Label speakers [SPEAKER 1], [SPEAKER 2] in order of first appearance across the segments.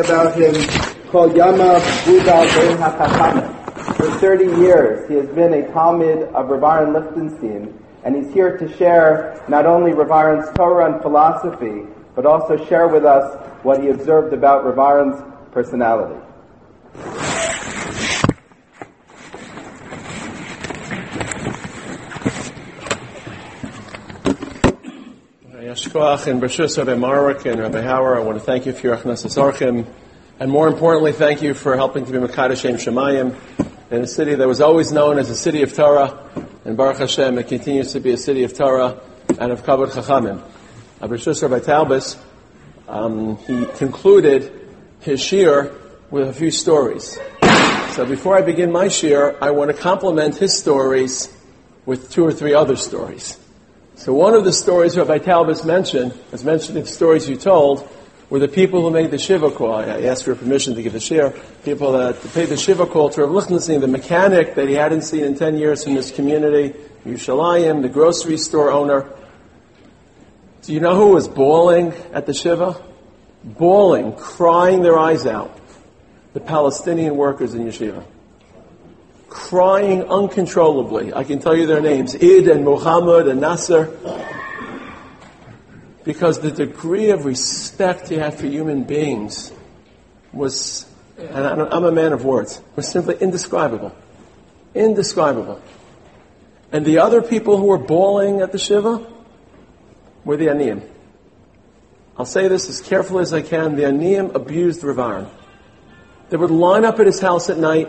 [SPEAKER 1] about him called Yama Budal Ben HaChachamim. For 30 years, he has been a Talmud of Rav Aaron Lichtenstein, and he's here to share not only Rav Aaron's Torah and philosophy, but also share with us what he observed about Rav Aaron's personality.
[SPEAKER 2] Yashkoach and Rabbi Marwick and Rabbi Hauer, I want to thank you for your Achnas Archim, and more importantly, thank you for helping to be Makadash Shem Shemayim in a city that was always known as a city of Torah, and Baruch Hashem, it continues to be a city of Torah and of Kabbalah Chachamim. Brashus Rabbi Talbis, um, he concluded his shir with a few stories. So before I begin my shir, I want to complement his stories with two or three other stories. So one of the stories Rabbi Talbis mentioned, as mentioned in the stories you told, were the people who made the Shiva call. I asked for permission to give a share. People that paid the Shiva call to Rav Lichtenstein, the mechanic that he hadn't seen in 10 years in his community, Yerushalayim, the grocery store owner. Do you know who was bawling at the Shiva? Bawling, crying their eyes out. The Palestinian workers in Yeshiva crying uncontrollably. I can tell you their names, Id and Muhammad and Nasser. Because the degree of respect he had for human beings was, and I'm a man of words, was simply indescribable. Indescribable. And the other people who were bawling at the Shiva were the Aniyim. I'll say this as carefully as I can. The Aniyim abused Rav Aaron. They would line up at his house at night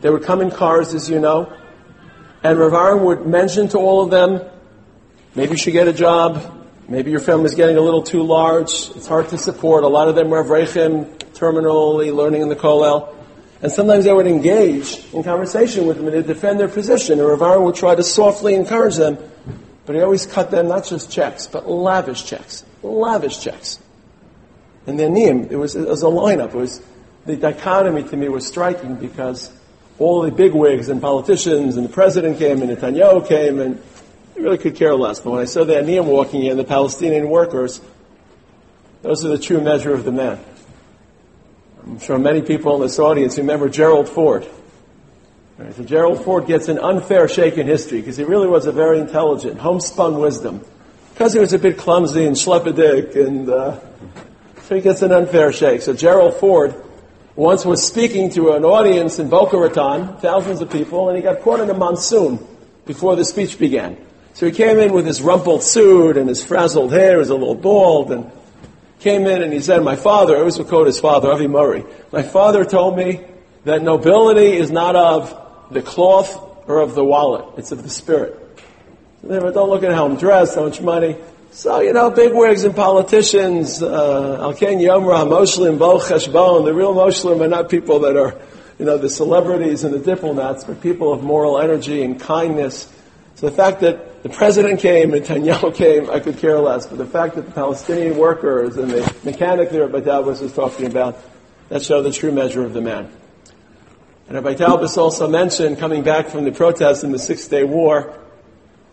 [SPEAKER 2] they would come in cars, as you know, and Rav Aaron would mention to all of them, maybe you should get a job, maybe your family's getting a little too large, it's hard to support. A lot of them were Avreichim, terminally learning in the Kollel. And sometimes they would engage in conversation with them and defend their position. And Rav Aaron would try to softly encourage them, but he always cut them not just checks, but lavish checks. Lavish checks. And then Niyim, it was, it was a lineup. It was, the dichotomy to me was striking because all the big wigs and politicians and the president came and Netanyahu came and they really could care less. But when I saw the Aniyim walking in, the Palestinian workers, those are the true measure of the man. I'm sure many people in this audience remember Gerald Ford. Right, so Gerald Ford gets an unfair shake in history because he really was a very intelligent, homespun wisdom. Because he was a bit clumsy and schleppedick, and uh, so he gets an unfair shake. So Gerald Ford once was speaking to an audience in Boca Raton, thousands of people, and he got caught in a monsoon before the speech began. So he came in with his rumpled suit and his frazzled hair, was a little bald, and came in and he said, my father, I always would quote his father, Avi Murray, my father told me that nobility is not of the cloth or of the wallet, it's of the spirit. Don't look at how I'm dressed, how much money. So, you know, bigwigs and politicians, uh, Al-Ken Yomra, Moslim, Bo Cheshbon, the real Moslim are not people that are, you know, the celebrities and the diplomats, but people of moral energy and kindness. So the fact that the president came and Netanyahu came, I could care less. But the fact that the Palestinian workers and the mechanic there Rabbi Talbis was talking about, that show the true measure of the man. And Rabbi Talbis also mentioned coming back from the protests in the Six Day War,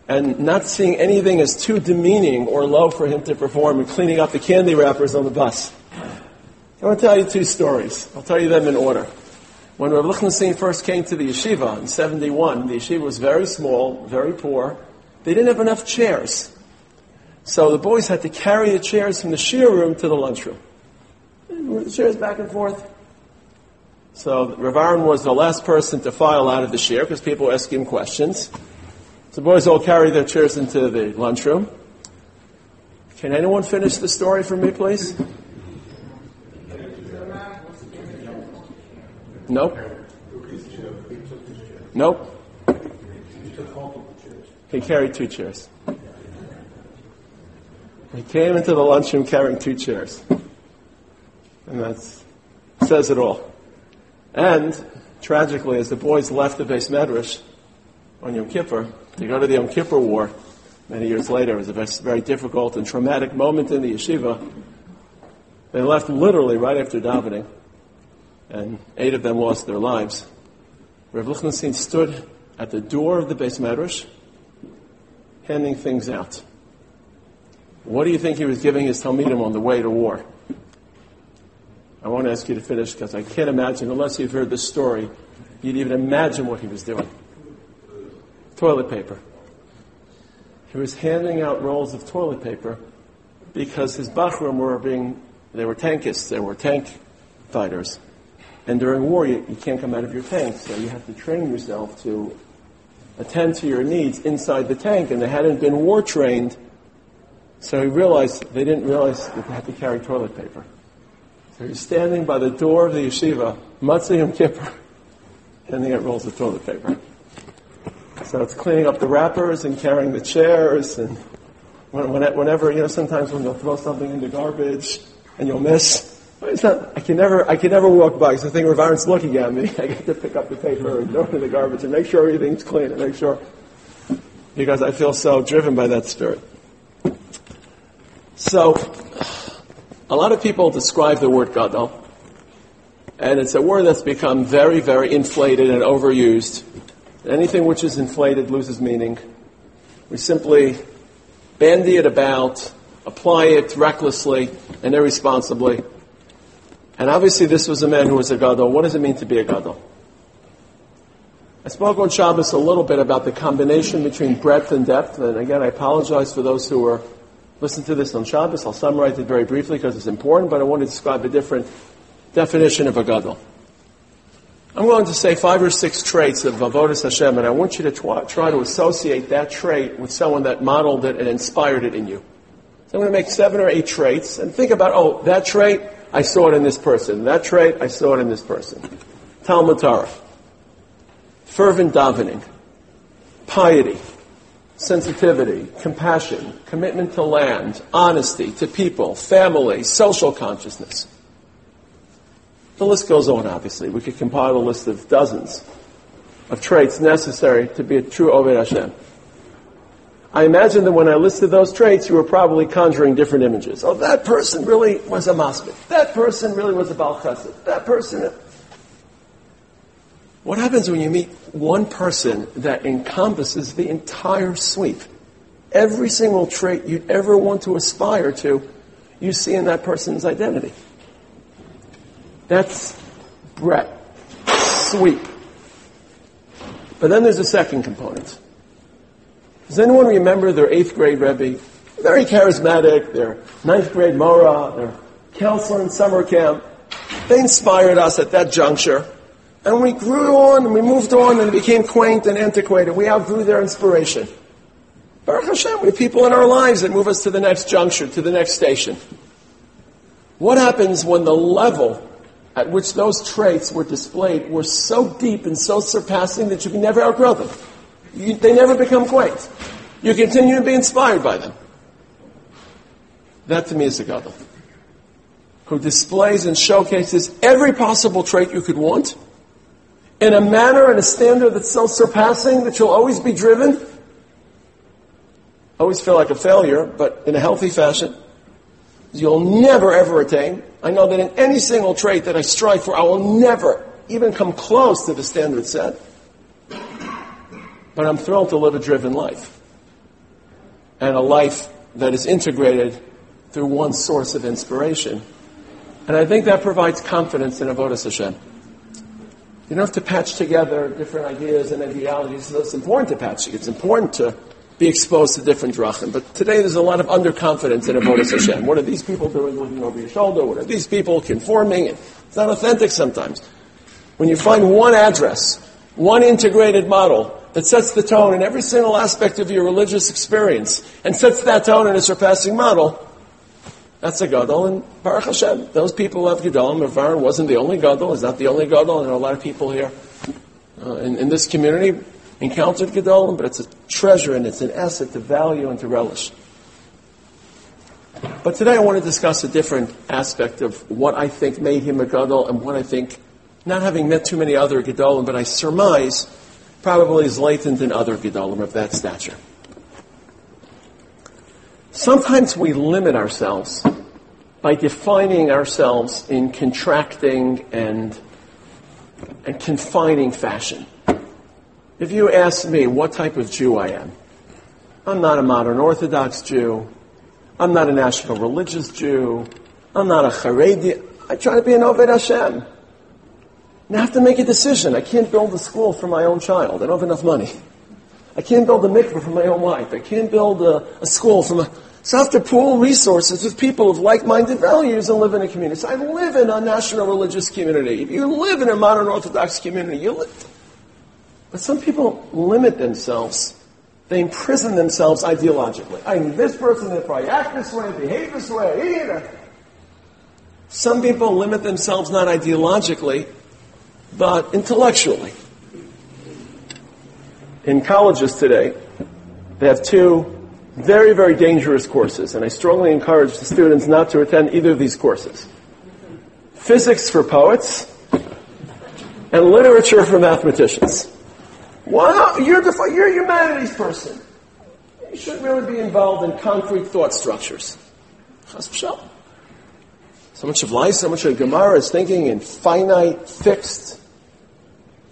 [SPEAKER 2] and not seeing anything as too demeaning or low for him to perform and cleaning up the candy wrappers on the bus. I want to tell you two stories. I'll tell you them in order. When Rav Lichtenstein first came to the yeshiva in 71, the yeshiva was very small, very poor. They didn't have enough chairs. So the boys had to carry the chairs from the shir room to the lunchroom. The chairs back and forth. So Rav Aaron was the last person to file out of the shir because people were asking him questions. The boys all carry their chairs into the lunchroom. Can anyone finish the story for me, please? Nope. Nope. He carried two chairs. He came into the lunchroom carrying two chairs. And that says it all. And, tragically, as the boys left the beis medrash on Yom Kippur, to go to the Yom Kippur War many years later. It was a very difficult and traumatic moment in the yeshiva. They left literally right after davening, and eight of them lost their lives. Rav Lichtenstein stood at the door of the beis medrash, handing things out. What do you think he was giving his Talmidim on the way to war? I won't ask you to finish because I can't imagine, unless you've heard the story, you'd even imagine what he was doing. Toilet paper. He was handing out rolls of toilet paper because his Bachram were being, they were tankists, they were tank fighters. And during war, you, you can't come out of your tank, so you have to train yourself to attend to your needs inside the tank. And they hadn't been war trained, so he realized, they didn't realize that they had to carry toilet paper. So he's standing by the door of the yeshiva, Matzah Kippur, handing out rolls of toilet paper. So it's cleaning up the wrappers and carrying the chairs and whenever, you know, sometimes when they'll throw something in the garbage and you'll miss. It's not, I can never, I can never walk by because I think Aaron's looking at me. I get to pick up the paper and throw it in the garbage and make sure everything's clean and make sure, because I feel so driven by that spirit. So, a lot of people describe the word gadol, and it's a word that's become very, very inflated and overused. Anything which is inflated loses meaning. We simply bandy it about, apply it recklessly and irresponsibly. And obviously, this was a man who was a gadol. What does it mean to be a gadol? I spoke on Shabbos a little bit about the combination between breadth and depth. And again, I apologize for those who were listening to this on Shabbos. I'll summarize it very briefly because it's important, but I want to describe a different definition of a gadol. I'm going to say five or six traits of Avodas Hashem, and I want you to tw- try to associate that trait with someone that modeled it and inspired it in you. So I'm going to make seven or eight traits, and think about, oh, that trait, I saw it in this person. That trait, I saw it in this person. Talmud Torah. Fervent davening. Piety. Sensitivity. Compassion. Commitment to land. Honesty. To people. Family. Social consciousness. The list goes on, obviously. We could compile a list of dozens of traits necessary to be a true Oved Hashem. I imagine that when I listed those traits, you were probably conjuring different images. Oh, that person really was a masbid. That person really was a Baal Chesed. That person. What happens when you meet one person that encompasses the entire sweep? Every single trait you'd ever want to aspire to, you see in that person's identity. That's breadth, sweep. But then there's a second component. Does anyone remember their eighth grade Rebbe? Very charismatic, their ninth grade Mora, their counselor in summer camp. They inspired us at that juncture. And we grew on and we moved on and became quaint and antiquated. We outgrew their inspiration. Baruch Hashem, we have people in our lives that move us to the next juncture, to the next station. What happens when the level at which those traits were displayed were so deep and so surpassing that you can never outgrow them. You, they never become quaint. You continue to be inspired by them. That to me is a gadol who displays and showcases every possible trait you could want in a manner and a standard that's so surpassing that you'll always be driven. Always feel like a failure, but in a healthy fashion. You'll never ever attain. I know that in any single trait that I strive for, I will never even come close to the standard set. But I'm thrilled to live a driven life. And a life that is integrated through one source of inspiration. And I think that provides confidence in Avodah Hashem. You don't have to patch together different ideas and ideologies. It's important to patch. It's important to be exposed to different drachim. But today there's a lot of underconfidence in Avodah Hashem. What are these people doing looking over your shoulder? What are these people conforming? It's not authentic sometimes. When you find one address, one integrated model that sets the tone in every single aspect of your religious experience and sets that tone in a surpassing model, that's a gadol. And Baruch Hashem, those people have gadol. Mavar wasn't the only gadol. Is not the only gadol. There are a lot of people here uh, in, in this community encountered Gedolim, but it's a treasure and it's an asset to value and to relish. But today I want to discuss a different aspect of what I think made him a Gadol and what I think, not having met too many other Gedolim, but I surmise probably is latent in other Gedolim of that stature. Sometimes we limit ourselves by defining ourselves in contracting and, and confining fashion. If you ask me what type of Jew I am, I'm not a modern Orthodox Jew. I'm not a national religious Jew. I'm not a Haredi. I try to be an Oved Hashem. And I have to make a decision. I can't build a school for my own child. I don't have enough money. I can't build a mikveh for my own wife. I can't build a, a school for my... So I have to pool resources with people of like-minded values and live in a community. So I live in a national religious community. If you live in a modern Orthodox community, you live... But some people limit themselves. They imprison themselves ideologically. I mean, this person, if I act this way, behave this way, either. Some people limit themselves not ideologically, but intellectually. In colleges today, they have two very, very dangerous courses, and I strongly encourage the students not to attend either of these courses. Physics for poets and literature for mathematicians. Wow, you're, the, you're a humanities person. You shouldn't really be involved in concrete thought structures. So much of life, so much of Gemara is thinking in finite, fixed,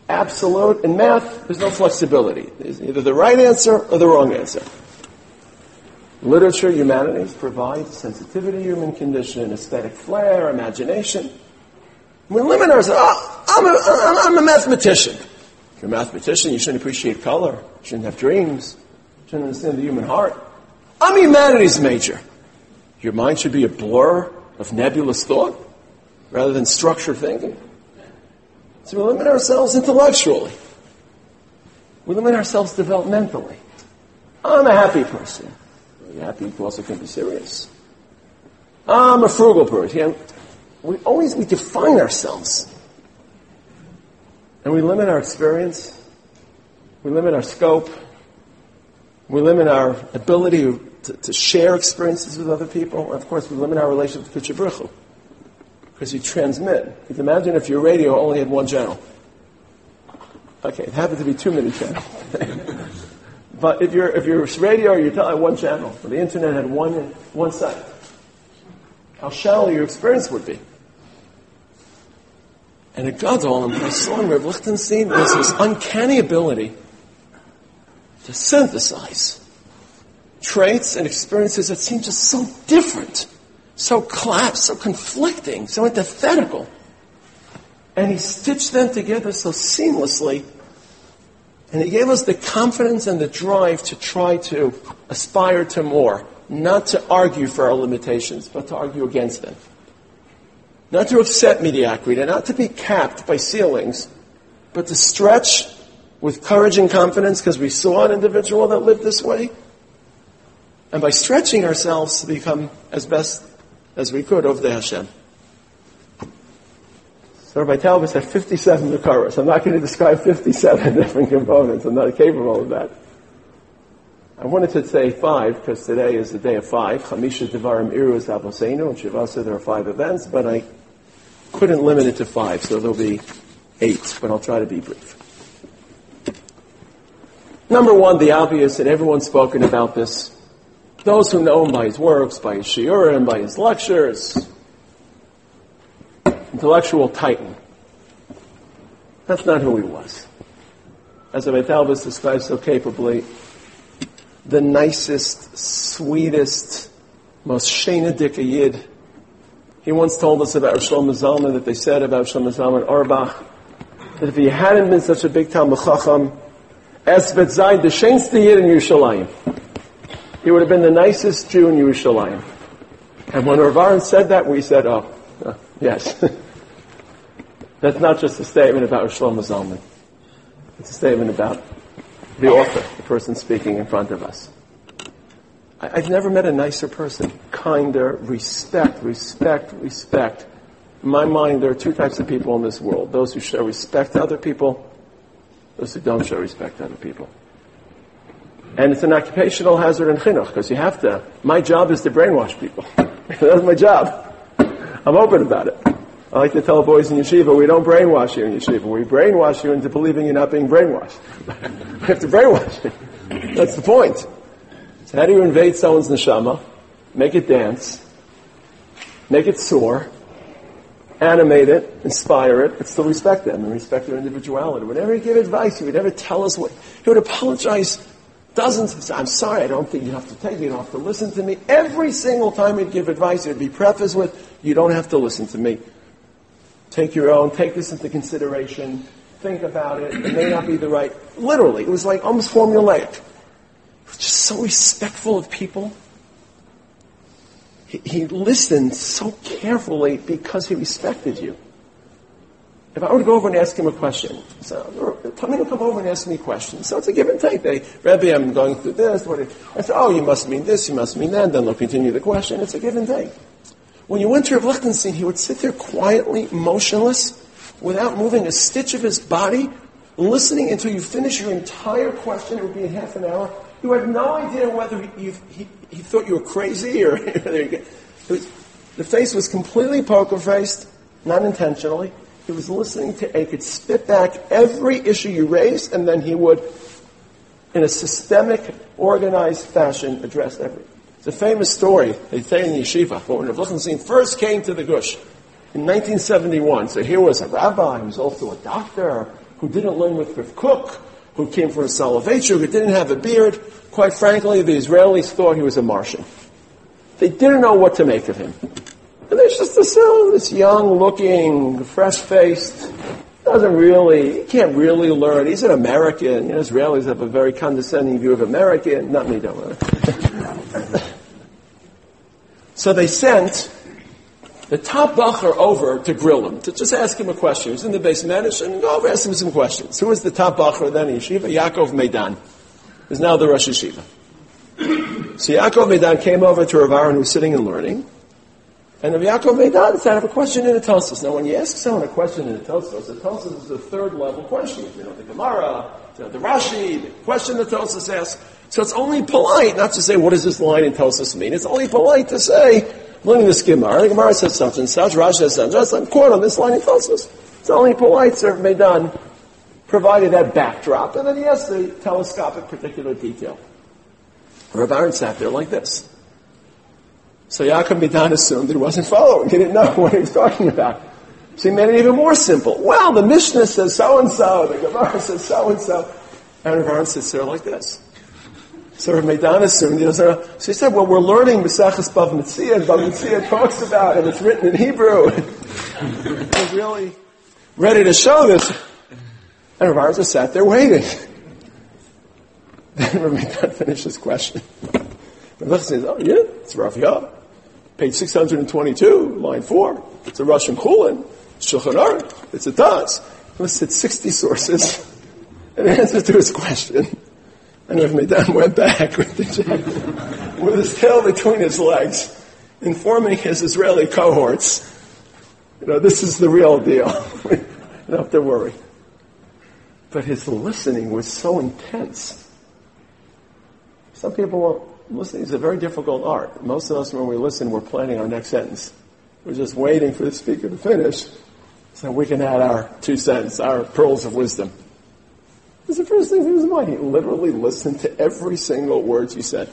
[SPEAKER 2] absolute. In math, there's no flexibility. There's either the right answer or the wrong answer. Literature, humanities provide sensitivity human condition, aesthetic flair, imagination. We limit ourselves. Oh, I'm, a, I'm a mathematician. If you're a mathematician, you shouldn't appreciate color. You shouldn't have dreams. You shouldn't understand the human heart. I'm a humanities major. Your mind should be a blur of nebulous thought rather than structured thinking. So we limit ourselves intellectually. We limit ourselves developmentally. I'm a happy person. You happy? Also can be serious. I'm a frugal person. We always we define ourselves and we limit our experience, we limit our scope, we limit our ability to, to share experiences with other people, and of course we limit our relationship with Baruch because you transmit. You can imagine if your radio only had one channel. Okay, it happened to be too many channels. but if your if your radio or your tele had one channel, or the internet had one one site, how shallow your experience would be. And a gadol, and I saw in Reb Lichtenstein, was this uncanny ability to synthesize traits and experiences that seem just so different, so class, so conflicting, so antithetical. And he stitched them together so seamlessly. And he gave us the confidence and the drive to try to aspire to more, not to argue for our limitations, but to argue against them not to accept mediocrity, not to be capped by ceilings, but to stretch with courage and confidence because we saw an individual that lived this way. And by stretching ourselves to become as best as we could of the Hashem. So Rabbi Talbot said 57 Makaras. I'm not going to describe 57 different components. I'm not capable of that. I wanted to say five because today is the day of five. Chamisha Devarim Iru is Avoseinu, and Shivasa there are five events, but I couldn't limit it to five, so there'll be eight, but I'll try to be brief. Number one, the obvious, and everyone's spoken about this. Those who know him by his works, by his shiurim, by his lectures, intellectual titan. That's not who he was. As Rabbi Talbot describes so capably, the nicest, sweetest, most shena yid he once told us about Shlomo Zalman that they said about Shlomo Zalman Auerbach that if he hadn't been such a big Talmud Chacham, Es Betzayin, the shenste Yid in Yerushalayim, he would have been the nicest Jew in Yerushalayim. And when Rav said that, we said, oh, uh, yes. That's not just a statement about Shlomo Zalman. It's a statement about the author, the person speaking in front of us. I've never met a nicer person. Kinder, respect, respect, respect. In my mind, there are two types of people in this world. Those who show respect to other people, those who don't show respect to other people. And it's an occupational hazard in chinuch, because you have to. My job is to brainwash people. That's my job. I'm open about it. I like to tell boys in yeshiva, we don't brainwash you in yeshiva. We brainwash you into believing you're not being brainwashed. we have to brainwash you. That's the point. So how do you invade someone's neshama? Make it dance, make it soar, animate it, inspire it, but still respect them and respect their individuality. Whenever you give advice, he would never tell us what, he would apologize dozens of times. I'm sorry, I don't think you have to take you don't have to listen to me. Every single time he'd give advice, it would be prefaced with, you don't have to listen to me. Take your own, take this into consideration, think about it. It may not be the right. Literally, it was like almost formulaic. Just so respectful of people. He, he listened so carefully because he respected you. If I were to go over and ask him a question, so tell me to come over and ask me questions. So it's a give and take. They, Rebbe, I'm going through this. What I said, oh, you must mean this, you must mean that. Then they'll continue the question. It's a give and take. When you went to Rav Lichtenstein, he would sit there quietly, motionless, without moving a stitch of his body, listening until you finish your entire question. It would be a half an hour. You had no idea whether he, he, he thought you were crazy or was, the face was completely poker faced, not intentionally. He was listening to, he could spit back every issue you raised, and then he would, in a systemic, organized fashion, address every. A famous story, they say in yeshiva, when Rav Lichtenstein first came to the Gush in 1971. So here was a rabbi who was also a doctor, who didn't learn with Rav Kook, who came from a Soloveitcher, who didn't have a beard. Quite frankly, the Israelis thought he was a Martian. They didn't know what to make of him. And there's just this, uh, this young looking, fresh faced, doesn't really, he can't really learn. He's an American. You know, Israelis have a very condescending view of American. Not me, don't So they sent the top bacher over to grill him, to just ask him a question. He was in the base medish and go over, oh, ask him some questions. Who was the top bacher then in yeshiva? Yaakov Meidan. Is now the Rosh Yeshiva. so Yaakov Meidan came over to Rav Aaron who was sitting and learning. And Rav Yaakov Meidan said, I have a question in a Tosos. Now, when you ask someone a question in a Tosos, a Tosos is the third level question. You know, the Gemara, the, the Rashi, the question the Tosos asks. So it's only polite not to say, what does this line in Tosos mean? It's only polite to say, learning this Gemara, the Gemara says such and such, Rashi says such and such, I'm quote on this line in Tosos. It's only polite, Sir Meidan provided that backdrop, and then he has the telescopic particular detail. Rav Aaron sat there like this. So Yaakov Meidan assumed that he wasn't following. He didn't know what he was talking about. So he made it even more simple. Well, the Mishnah says so and so, the Gemara says so and so. And Rav Aaron sits there like this. So Rav Meidan assumed doesn't know. So he said, well, we're learning Mesachas Bava Metzia, and Bava Metzia talks about it, and it's written in Hebrew. He's really ready to show this. And Rav just sat there waiting. Then Rav Meidan finished his question. Rav says, oh yeah, it's Rav Yah page 622, line 4. It's a Russian Chulin, Shulchan Aruch, it's a Das. Listed 60 sources in answer to his question. And Rav Meidan went back with, the, with his tail between his legs, informing his Israeli cohorts, you know, this is the real deal. don't have to worry. But his listening was so intense. Some people listening is a very difficult art. Most of us, when we listen, we're planning our next sentence. We're just waiting for the speaker to finish so we can add our two cents, our pearls of wisdom. It's the first thing in his mind. He literally listened to every single word you said.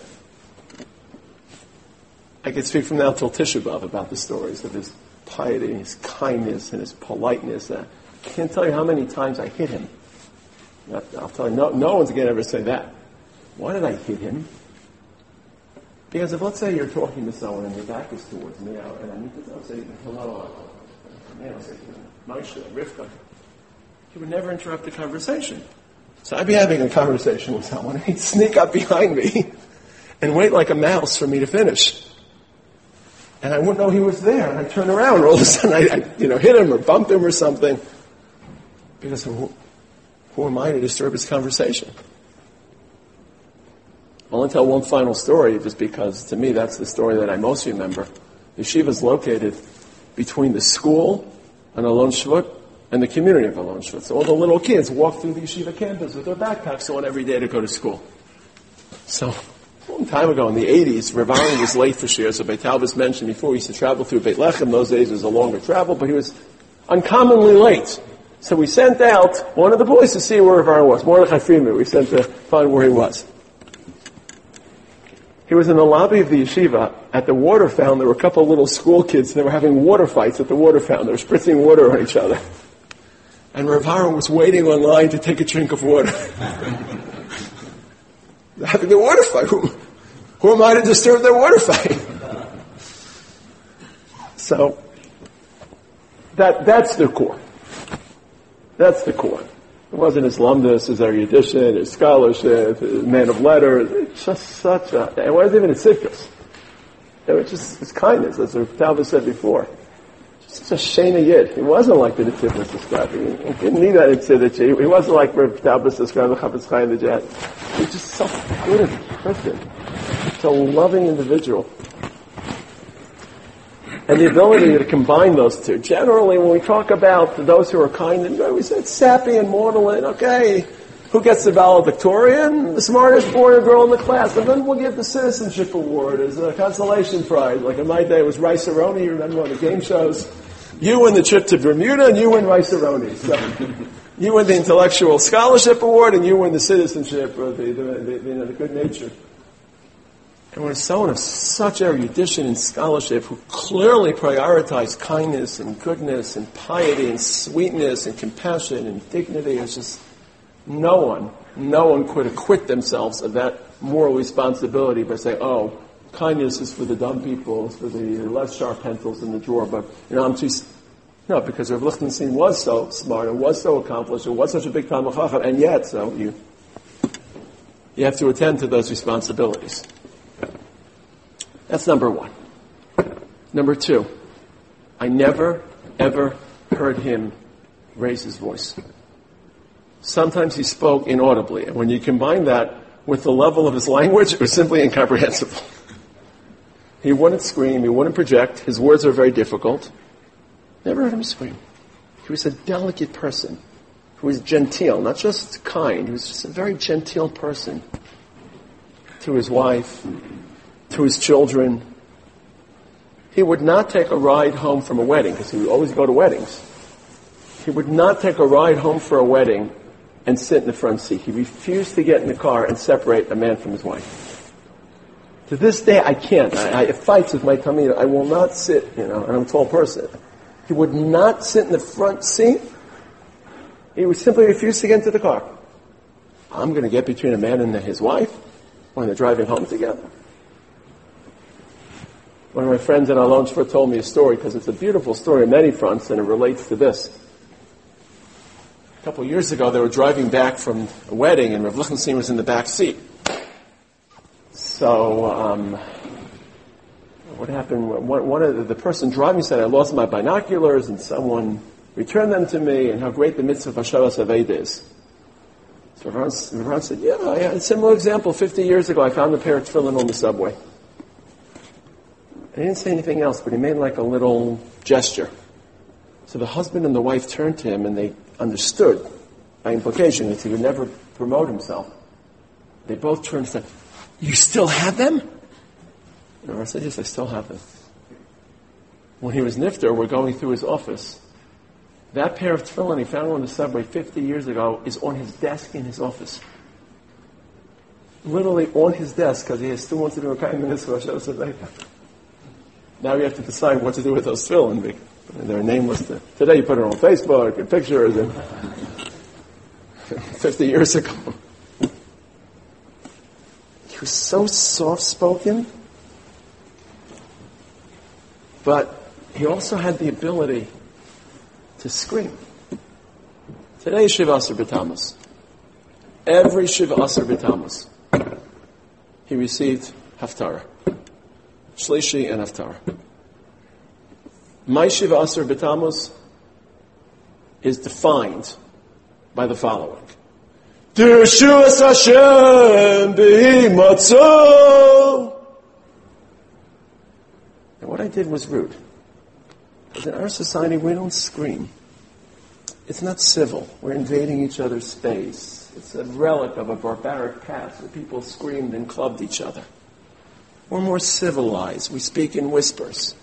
[SPEAKER 2] I could speak from now till Tisha B'Av about the stories of his piety, his kindness, and his politeness. I can't tell you how many times I hit him. I'll tell you, no, no one's going to ever say that. Why did I hit him? Because if let's say you're talking to someone and your back is towards me, and I need to say hello, Moshe, Rivka, he would never interrupt the conversation. So I'd be having a conversation with someone, and he'd sneak up behind me and wait like a mouse for me to finish. And I wouldn't know he was there, and I'd turn around, and all of a sudden I, I you know, hit him or bump him or something. Because who, who am I to disturb his conversation? I'll only tell one final story just because to me that's the story that I most remember. The yeshiva is located between the school on Alon Shvut and the community of Alon Shvut. So all the little kids walk through the yeshiva campus with their backpacks on every day to go to school. So a long time ago in the 80s, Rav Aaron was late for Shir, so Beit Talbis mentioned before he used to travel through Beit Lechem. Those days was a longer travel, but he was uncommonly late. So we sent out one of the boys to see where Rav Aaron was. Mordechai Freeman, we sent to find where he was. He was in the lobby of the yeshiva at the water fountain. There were a couple of little school kids and they were having water fights at the water fountain. They were spritzing water on each other. And Rav was waiting online to take a drink of water. having the water fight. Who, who am I to disturb their water fight? so, that, that's the core. That's the core. It wasn't his lumdus, his erudition, his scholarship, his man of letters. It's just such a, it wasn't even a sickness. It was just his kindness, as Talbot said before. Just a shena yid. He wasn't like the Nitzivus described. He didn't need that Nitzivus. He wasn't like Rav Talbot described the Chafetz Chaim the Jet. He was just so good of a person. Such a loving individual and the ability to combine those two. Generally, when we talk about those who are kind, and good, we say it's sappy and and okay, who gets the valedictorian? The smartest boy or girl in the class. And then we'll give the citizenship award as a consolation prize. Like in my day, it was Rice-A-Roni. You remember on the game shows? You win the trip to Bermuda, and you win Rice-A-Roni. So you win the intellectual scholarship award, and you win the citizenship or the, the, the, you know, the good nature. And when someone of such erudition and scholarship who clearly prioritized kindness and goodness and piety and sweetness and compassion and dignity, it's just no one, no one could acquit themselves of that moral responsibility by saying, oh, kindness is for the dumb people, it's for the less sharp pencils in the drawer, but, you know, I'm too, no, because Rav Lichtenstein was so smart and was so accomplished and was such a big Talmud Chacham, and yet, so you, you have to attend to those responsibilities. That's number one. Number two, I never, ever heard him raise his voice. Sometimes he spoke inaudibly, and when you combine that with the level of his language, it was simply incomprehensible. he wouldn't scream, he wouldn't project, his words are very difficult. Never heard him scream. He was a delicate person who was genteel, not just kind, he was just a very genteel person to his wife, to his children. He would not take a ride home from a wedding, because he would always go to weddings. He would not take a ride home for a wedding and sit in the front seat. He refused to get in the car and separate a man from his wife. To this day, I can't. I, I, it fights with my tummy. I will not sit, you know, and I'm a tall person. He would not sit in the front seat. He would simply refuse to get into the car. I'm going to get between a man and his wife when they're driving home together. One of my friends in Alon Shvut told me a story because it's a beautiful story on many fronts and it relates to this. A couple of years ago, they were driving back from a wedding and Rav Lichtenstein was in the back seat. So, um, what happened? One, of the, the, person driving said, I lost my binoculars and someone returned them to me and how great the mitzvah of Hashavas Aved is. So Rav said, yeah, a similar example. 50 years ago, I found a pair of tefillin on the subway. He didn't say anything else, but he made like a little gesture. So the husband and the wife turned to him and they understood by implication that he would never promote himself. They both turned and said, You still have them? And I said, Yes, I still have them. When he was nifter, we're going through his office. That pair of tefillin he found on the subway 50 years ago is on his desk in his office. Literally on his desk because he still wants to do a kind of mitzvah. Now you have to decide what to do with those tefillin. They're nameless. Today you put it on Facebook and pictures and 50 years ago. He was so soft-spoken, but he also had the ability to scream. Today is Shiva Asar B'Tammuz. Every Shiva Asar B'Tammuz, he received Haftarah. Shlishi and Haftarah. My Shiva Asar B'Tammuz is defined by the following. Hashem. And what I did was rude. Because in our society, we don't scream. It's not civil. We're invading each other's space. It's a relic of a barbaric past where people screamed and clubbed each other. We're more civilized. We speak in whispers.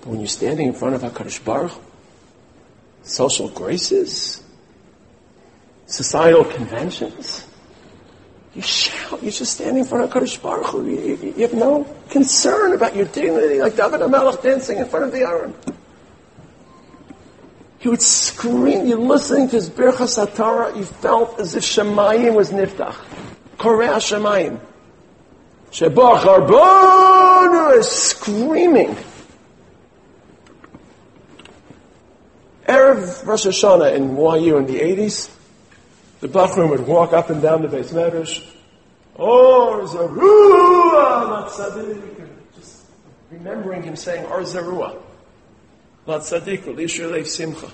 [SPEAKER 2] But when you're standing in front of HaKadosh Baruch, social graces, societal conventions, you shout. You're just standing in front of HaKadosh Baruch Hu. You, you, have no concern about your dignity, like David HaMelech dancing in front of the Aaron. He would scream. You're listening to his Birchas Atara. You felt as if Shemayim was niftach. Koreh Shemayim. Shebach Arbonu is screaming. Erev Rosh Hashanah in YU in the 80s, the Bachram would walk up and down the base medrash. Or Zarua, Lat Just remembering him saying, Or Zarua. Lat Tzaddik, Lev Simcha.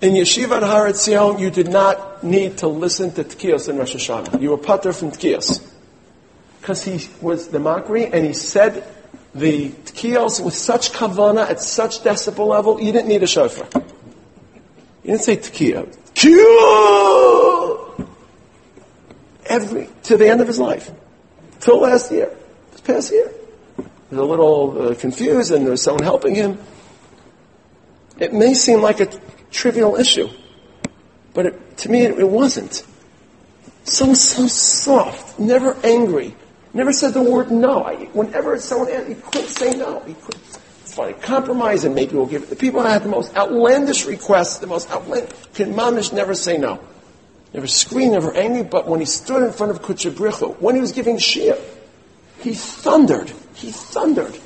[SPEAKER 2] In Yeshiva and Har Etzion, you did not need to listen to Tkiyos in Rosh Hashanah. You were putter from Tkiyos. Because he was the mockery and he said the Tkiyos with such kavana at such decibel level, you didn't need a shofar. You didn't say Tkiyos. Tkiyos! Every, to the end of his life. Till last year. This past year. He was a little uh, confused and there was someone helping him. It may seem like a trivial issue. But it, to me, it, it wasn't. So, so soft, never angry, never said the word no. I, whenever someone asked, he couldn't say no. He could, it's funny, compromise and maybe we'll give it. The people that had the most outlandish requests, the most outlandish, can mamish never say no. Never scream, never angry, but when he stood in front of Kuchabrichu, when he was giving Shia, he thundered. He thundered. It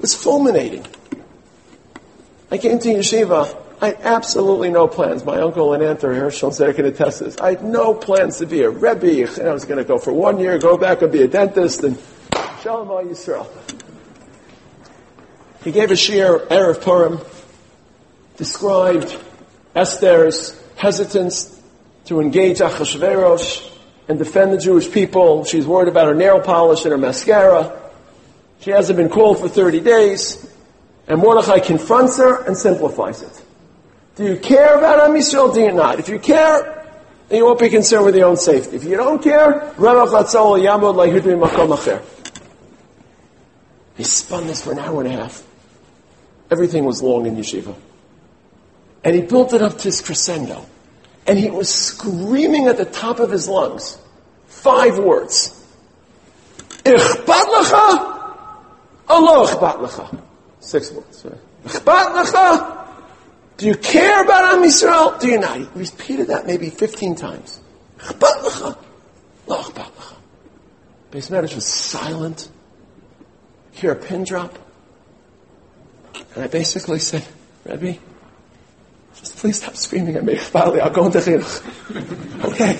[SPEAKER 2] was fulminating. I came to yeshiva I had absolutely no plans. My uncle and aunt are here. Shon can attest this. I had no plans to be a Rebbe. And I was going to go for one year, go back and be a dentist, and Shalom Yisrael. He gave a shir, Erev Purim, described Esther's hesitance to engage Achashverosh and defend the Jewish people. She's worried about her nail polish and her mascara. She hasn't been called for 30 days. And Mordechai confronts her and simplifies it. Do you care about Am Yisrael? Do you not? If you care, then you won't be concerned with your own safety. If you don't care, Ranach Hatzalel Yamod, like Hudri Machal Macher. he spun this for an hour and a half. Everything was long in yeshiva. And he built it up to his crescendo. And he was screaming at the top of his lungs. Five words. Ichbat lecha, Allah ichbat lecha. Six words. Ichbat lecha, do you care about Am Yisrael? Do you not? He repeated that maybe 15 times. Beis Medrash was silent. Hear a pin drop. And I basically said, Rebbe, just please stop screaming at me. Finally, I'll go into chinuch. Okay.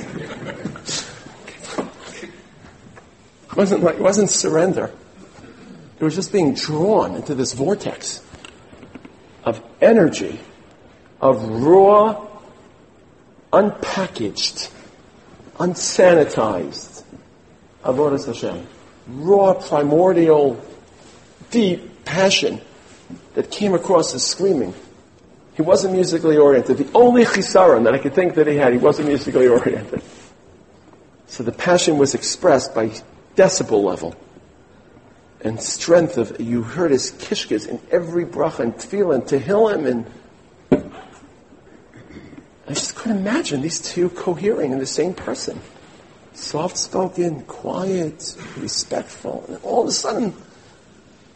[SPEAKER 2] It wasn't like, it wasn't surrender. It was just being drawn into this vortex of energy of raw, unpackaged, unsanitized Avodah Hashem. Raw, primordial, deep passion that came across as screaming. He wasn't musically oriented. The only chisaron that I could think that he had, he wasn't musically oriented. So the passion was expressed by decibel level and strength of, you heard his kishkas in every bracha and tefillah and tehillim and I just couldn't imagine these two cohering in the same person. Soft spoken, quiet, respectful, and all of a sudden,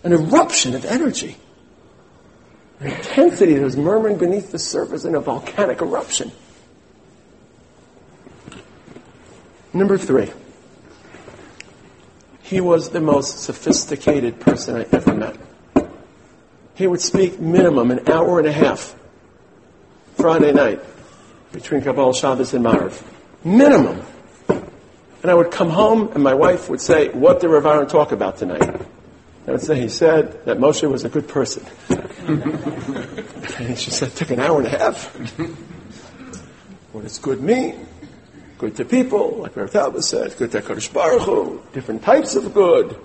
[SPEAKER 2] an eruption of energy. An intensity that was murmuring beneath the surface in a volcanic eruption. Number three, he was the most sophisticated person I ever met. He would speak minimum an hour and a half Friday night between Kabbalah Shabbos and Maariv. Minimum. And I would come home and my wife would say, what did Rav Aaron talk about tonight? I would say, he said that Moshe was a good person. and she said, it took an hour and a half. what does good mean? Good to people, like Rav Talbot said, good to Kodesh Baruch Hu, different types of good,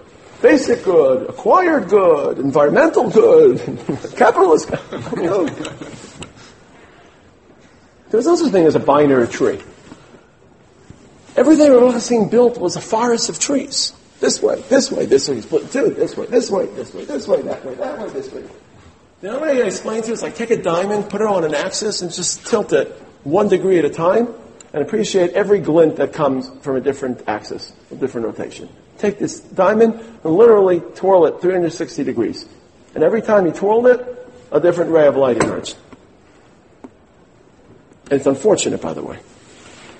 [SPEAKER 2] basic good, acquired good, environmental good, capitalist good. There was no such thing as a binary tree. Everything Rav Hussein built was a forest of trees. This way, this way, this way, split two, this way, this way, this way, this way, that way, that way, this way. The only way I explain to you is like take a diamond, put it on an axis, and just tilt it one degree at a time, and appreciate every glint that comes from a different axis, a different rotation. Take this diamond and literally twirl it 360 degrees. And every time you twirled it, a different ray of light emerged. And it's unfortunate, by the way,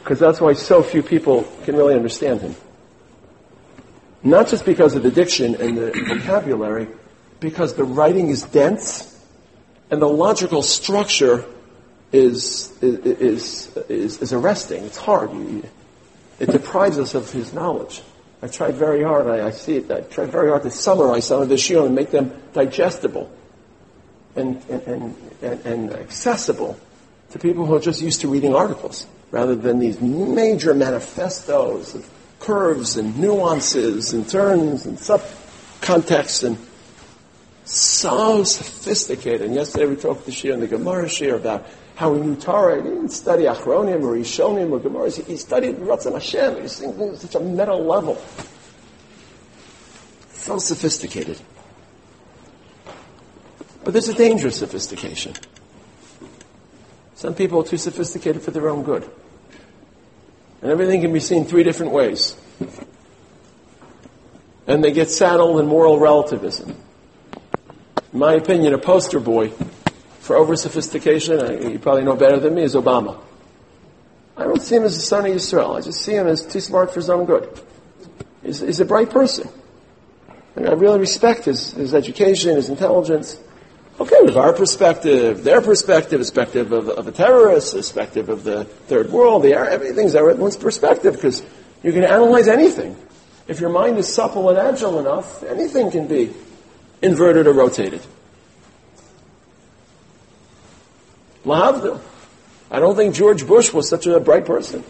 [SPEAKER 2] because that's why so few people can really understand him. Not just because of the diction and the vocabulary, because the writing is dense And the logical structure is, is, is, is arresting. It's hard. It deprives us of his knowledge. I tried very hard, I, I see it, I tried very hard to summarize some of the shiur and make them digestible and, and, and, and accessible to people who are just used to reading articles rather than these major manifestos of curves and nuances and turns and subcontexts and so sophisticated. And yesterday we talked to Shiur in the Gemara Shiur about how knew Torah. He didn't study Achronim or Rishonim or Gemara. He studied Ratzon Hashem. He was thinking such a meta level. So sophisticated. But there's a dangerous sophistication. Some people are too sophisticated for their own good. And everything can be seen three different ways. And they get saddled in moral relativism. In my opinion, a poster boy for over sophistication, you probably know better than me, is Obama. I don't see him as a son of Israel. I just see him as too smart for his own good. He's, he's a bright person. And I really respect his, his education, his intelligence. Okay, with our perspective, their perspective, perspective of, of a terrorist, perspective of the third world, the everything's everyone's perspective because you can analyze anything. If your mind is supple and agile enough, anything can be inverted or rotated. Lahavdil. I don't think George Bush was such a bright person.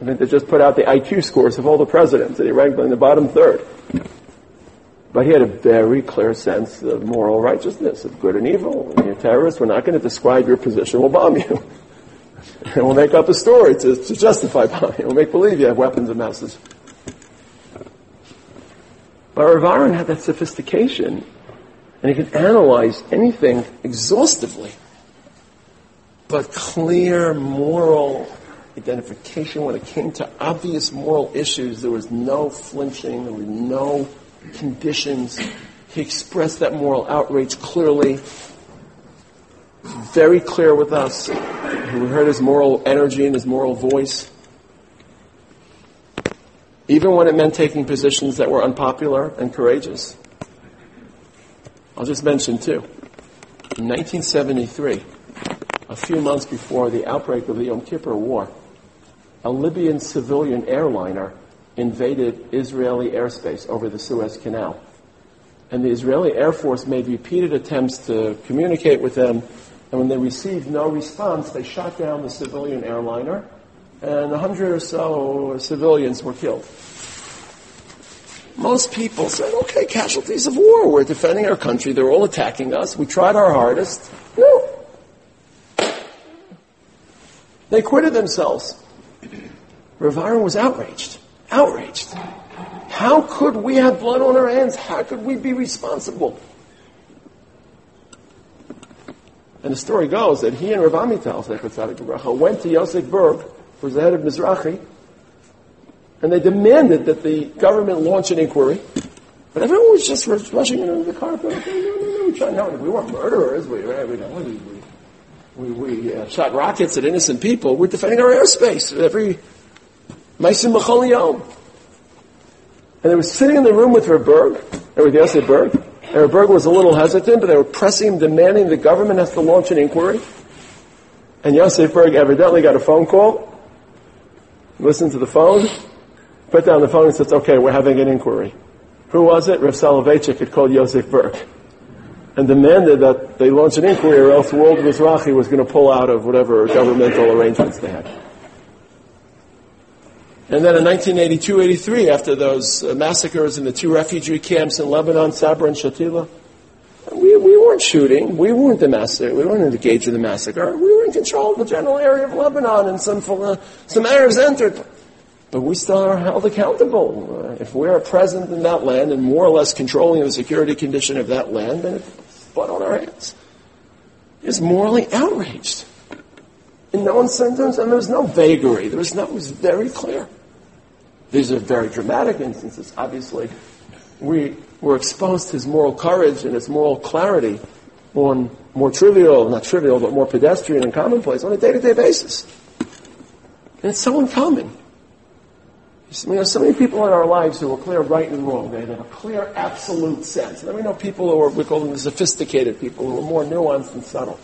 [SPEAKER 2] I think they just put out the IQ scores of all the presidents and he ranked in the bottom third. But he had a very clear sense of moral righteousness, of good and evil. When you're a terrorist, we're not going to describe your position, we'll bomb you. and we'll make up a story to, to justify bombing. We'll make believe you have weapons of masses. But Rav Aaron had that sophistication, and he could analyze anything exhaustively. But clear moral identification when it came to obvious moral issues, there was no flinching, there was no conditions. He expressed that moral outrage clearly, very clear with us. We heard his moral energy and his moral voice. Even when it meant taking positions that were unpopular and courageous. I'll just mention two. In 1973, a few months before the outbreak of the Yom Kippur War, a Libyan civilian airliner invaded Israeli airspace over the Suez Canal. And the Israeli Air Force made repeated attempts to communicate with them, and when they received no response, they shot down the civilian airliner, and a hundred or so civilians were killed. Most people said, okay, casualties of war. We're defending our country. They're all attacking us. We tried our hardest. No. They acquitted themselves. Rav was outraged outraged. How could we have blood on our hands? How could we be responsible? And the story goes that he and Rav Amital went to Yosef Burg, who was the head of Mizrahi, and they demanded that the government launch an inquiry. But everyone was just rushing into the car. No, no, no, no, we weren't murderers. We, we, we, we, we uh, shot rockets at innocent people. We're defending our airspace. Every Maisim Yom. And they were sitting in the room with Burg, or with Yosef Burg, and Burg was a little hesitant, but they were pressing him, demanding the government has to launch an inquiry. And Yosef Burg evidently got a phone call, listened to the phone, put down the phone and says, okay, we're having an inquiry. Who was it? Rav Soloveitchik had called Yosef Burg and demanded that they launch an inquiry or else World Mizrahi was going to pull out of whatever governmental arrangements they had. And then in 1982-83, after those uh, massacres in the two refugee camps in Lebanon, Sabra and Shatila, we, we weren't shooting. We weren't the massacre. We weren't engaged in the massacre. We were in control of the general area of Lebanon, and some uh, some Arabs entered. But we still are held accountable. Uh, if we are present in that land and more or less controlling the security condition of that land, then it's blood on our hands. Is morally outraged. In no sentence, and there was no vagary. There was no, it was very clear. These are very dramatic instances. Obviously, we were exposed to his moral courage and his moral clarity on more trivial, not trivial, but more pedestrian and commonplace on a day-to-day basis. And it's so uncommon. You know, so many people in our lives who are clear right and wrong. They have a clear absolute sense. And then we know people who are, we call them the sophisticated people, who are more nuanced and subtle.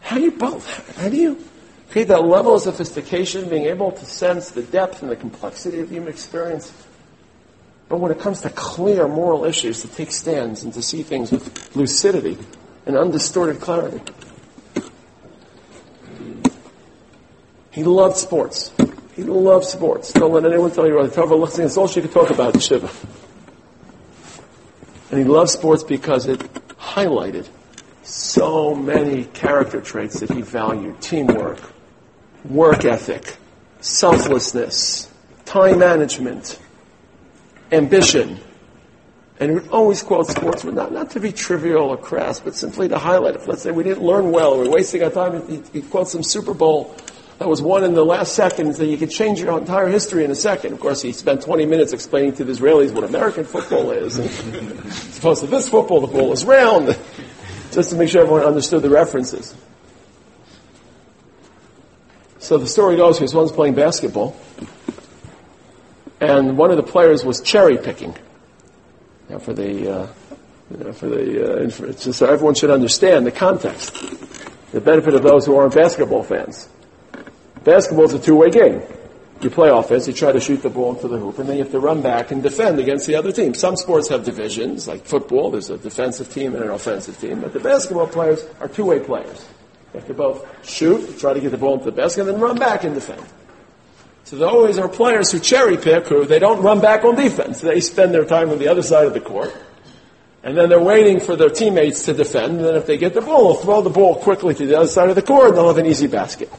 [SPEAKER 2] How do you both? How do you create that level of sophistication, being able to sense the depth and the complexity of human experience? But when it comes to clear moral issues, to take stands and to see things with lucidity and undistorted clarity. He loved sports. He loved sports. Don't let anyone tell you otherwise. Tova listening, it's all she could talk about Shiva. And he loved sports because it highlighted so many character traits that he valued. Teamwork, work ethic, selflessness, time management, ambition. And he would always quote sports, not, not to be trivial or crass, but simply to highlight it. Let's say we didn't learn well, we're wasting our time. He quotes some Super Bowl that was won in the last seconds that you could change your entire history in a second. Of course, he spent 20 minutes explaining to the Israelis what American football is. as opposed to this football, the ball is round. Just to make sure everyone understood the references. So the story goes, he was once playing basketball, and one of the players was cherry picking. Now for the, uh, you know, for the, uh, just so everyone should understand the context, the benefit of those who aren't basketball fans. Basketball is a two-way game. You play offense, you try to shoot the ball into the hoop, and then you have to run back and defend against the other team. Some sports have divisions, like football, there's a defensive team and an offensive team, but the basketball players are two-way players. You have to both shoot, try to get the ball into the basket, and then run back and defend. So there always are players who cherry pick, who they don't run back on defense. They spend their time on the other side of the court, and then they're waiting for their teammates to defend, and then if they get the ball, they'll throw the ball quickly to the other side of the court, and they'll have an easy basket.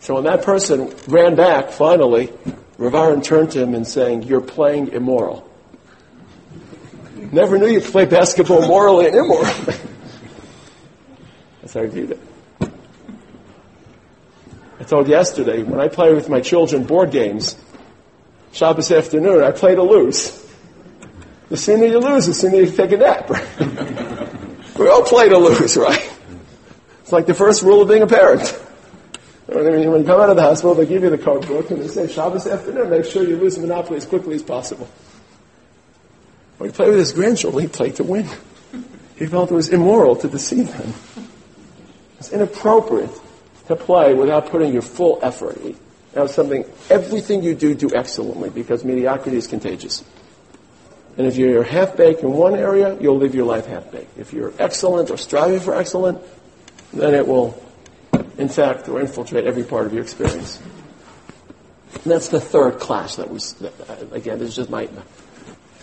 [SPEAKER 2] So when that person ran back, finally, Rav turned to him and saying, You're playing immoral. Never knew you could play basketball morally and immorally. That's how I viewed it. I told yesterday, when I play with my children board games, Shabbos afternoon, I play to lose. The sooner you lose, the sooner you take a nap. we all play to lose, right? It's like the first rule of being a parent. When you come out of the hospital, they give you the card book and they say, Shabbos afternoon, make sure you lose the Monopoly as quickly as possible. When he played with his grandchildren, he played to win. He felt it was immoral to deceive them. It's inappropriate to play without putting your full effort. That was something, everything you do, do excellently because mediocrity is contagious. And if you're half-baked in one area, you'll live your life half-baked. If you're excellent or striving for excellent, then it will infect or infiltrate every part of your experience. And that's the third clash that we, was, uh, again, this is just my,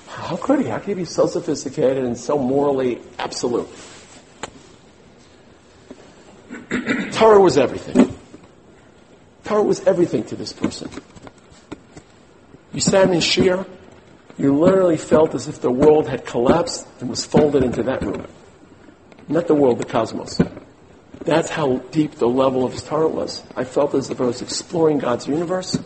[SPEAKER 2] how could he? How could he be so sophisticated and so morally absolute? Torah was everything. Torah was everything to this person. You sat in Shiur, you literally felt as if the world had collapsed and was folded into that room. Not the world, the cosmos. That's how deep the level of his Torah was. I felt as if I was exploring God's universe.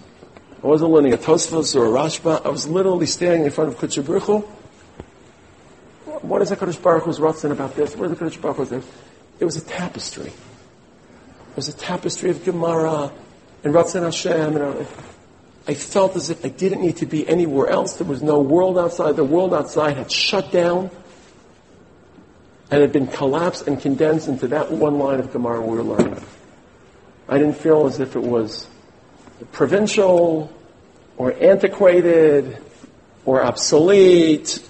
[SPEAKER 2] I wasn't learning a Tosfos or a Rashba. I was literally standing in front of Baruch What is the Kodesh Baruch Hu's Ratzon about this? What is the Kodesh Baruch Hu's It was a tapestry. Was a tapestry of Gemara and Ratzon Hashem. And I felt as if I didn't need to be anywhere else. There was no world outside. The world outside had shut down and had been collapsed and condensed into that one line of Gemara we were learning. I didn't feel as if it was provincial or antiquated or obsolete.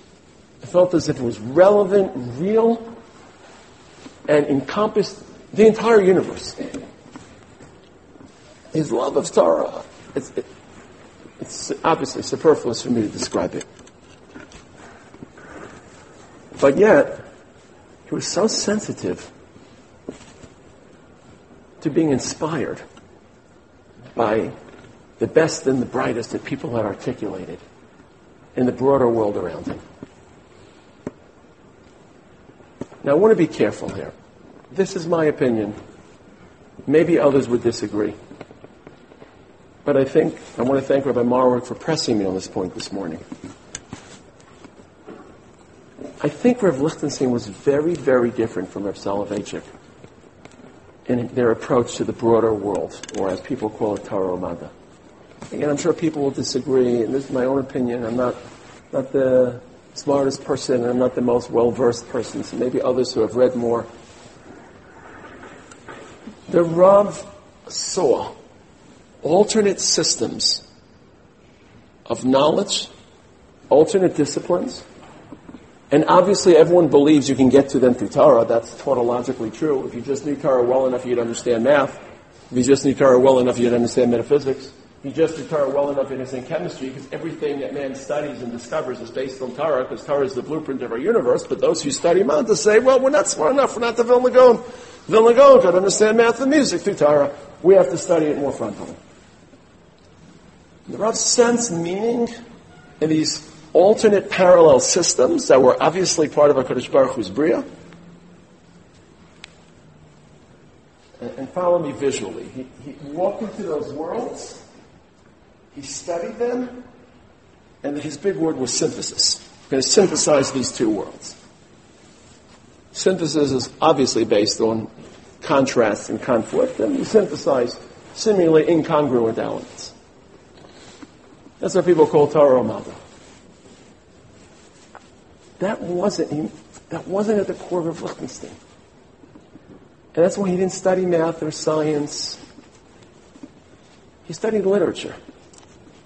[SPEAKER 2] I felt as if it was relevant, real, and encompassed the entire universe. His love of Torah, it's, it, it's obviously superfluous for me to describe it. But yet, he was so sensitive to being inspired by the best and the brightest that people had articulated in the broader world around him. Now, I want to be careful here. This is my opinion. Maybe others would disagree. But I think I want to thank Rabbi Marwick for pressing me on this point this morning. I think Rav Lichtenstein was very, very different from Rav Soloveitchik in their approach to the broader world, or as people call it, Torah U'Madda. Again, I'm sure people will disagree, and this is my own opinion. I'm not, not the smartest person, I'm not the most well-versed person, so maybe others who have read more. The Rav saw alternate systems of knowledge, alternate disciplines, and obviously everyone believes you can get to them through Torah. That's tautologically true. If you just knew Torah well enough, you'd understand math. If you just knew Torah well enough, you'd understand metaphysics. If you just knew Torah well enough, you'd understand chemistry, because everything that man studies and discovers is based on Torah, because Torah is the blueprint of our universe. But those who study Manta say, well, we're not smart enough. We're not the Vilna Gaon. Vilna Gaon could understand math and music through Torah. We have to study it more frontally. The Rav sense meaning in these alternate parallel systems that were obviously part of HaKadosh Baruch Hu's Bria. And, and follow me visually. He, he walked into those worlds, he studied them, and his big word was synthesis. He's going to synthesize these two worlds. Synthesis is obviously based on contrast and conflict, and you synthesize seemingly incongruent elements. That's what people call Torah Mada. That wasn't, that wasn't at the core of Lichtenstein. And that's why he didn't study math or science. He studied literature.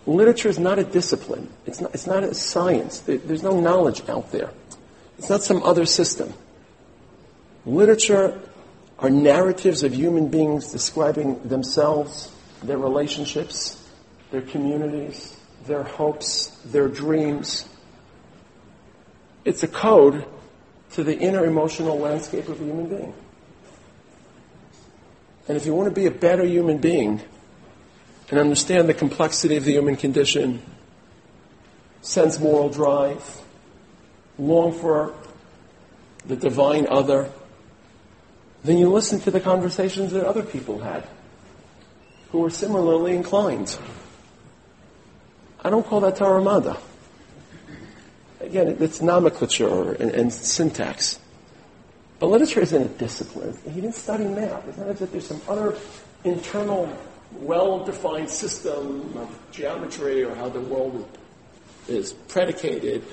[SPEAKER 2] Literature is not a discipline. It's not, it's not a science. There's no knowledge out there. It's not some other system. Literature are narratives of human beings describing themselves, their relationships, their communities, their hopes, their dreams. It's a code to the inner emotional landscape of a human being. And if you want to be a better human being and understand the complexity of the human condition, sense moral drive, long for the divine other, then you listen to the conversations that other people had who were similarly inclined. I don't call that Torah Mada. Again, it's nomenclature and, and syntax. But literature isn't a discipline. He didn't study math. It's not as if there's some other internal, well-defined system of geometry or how the world is predicated,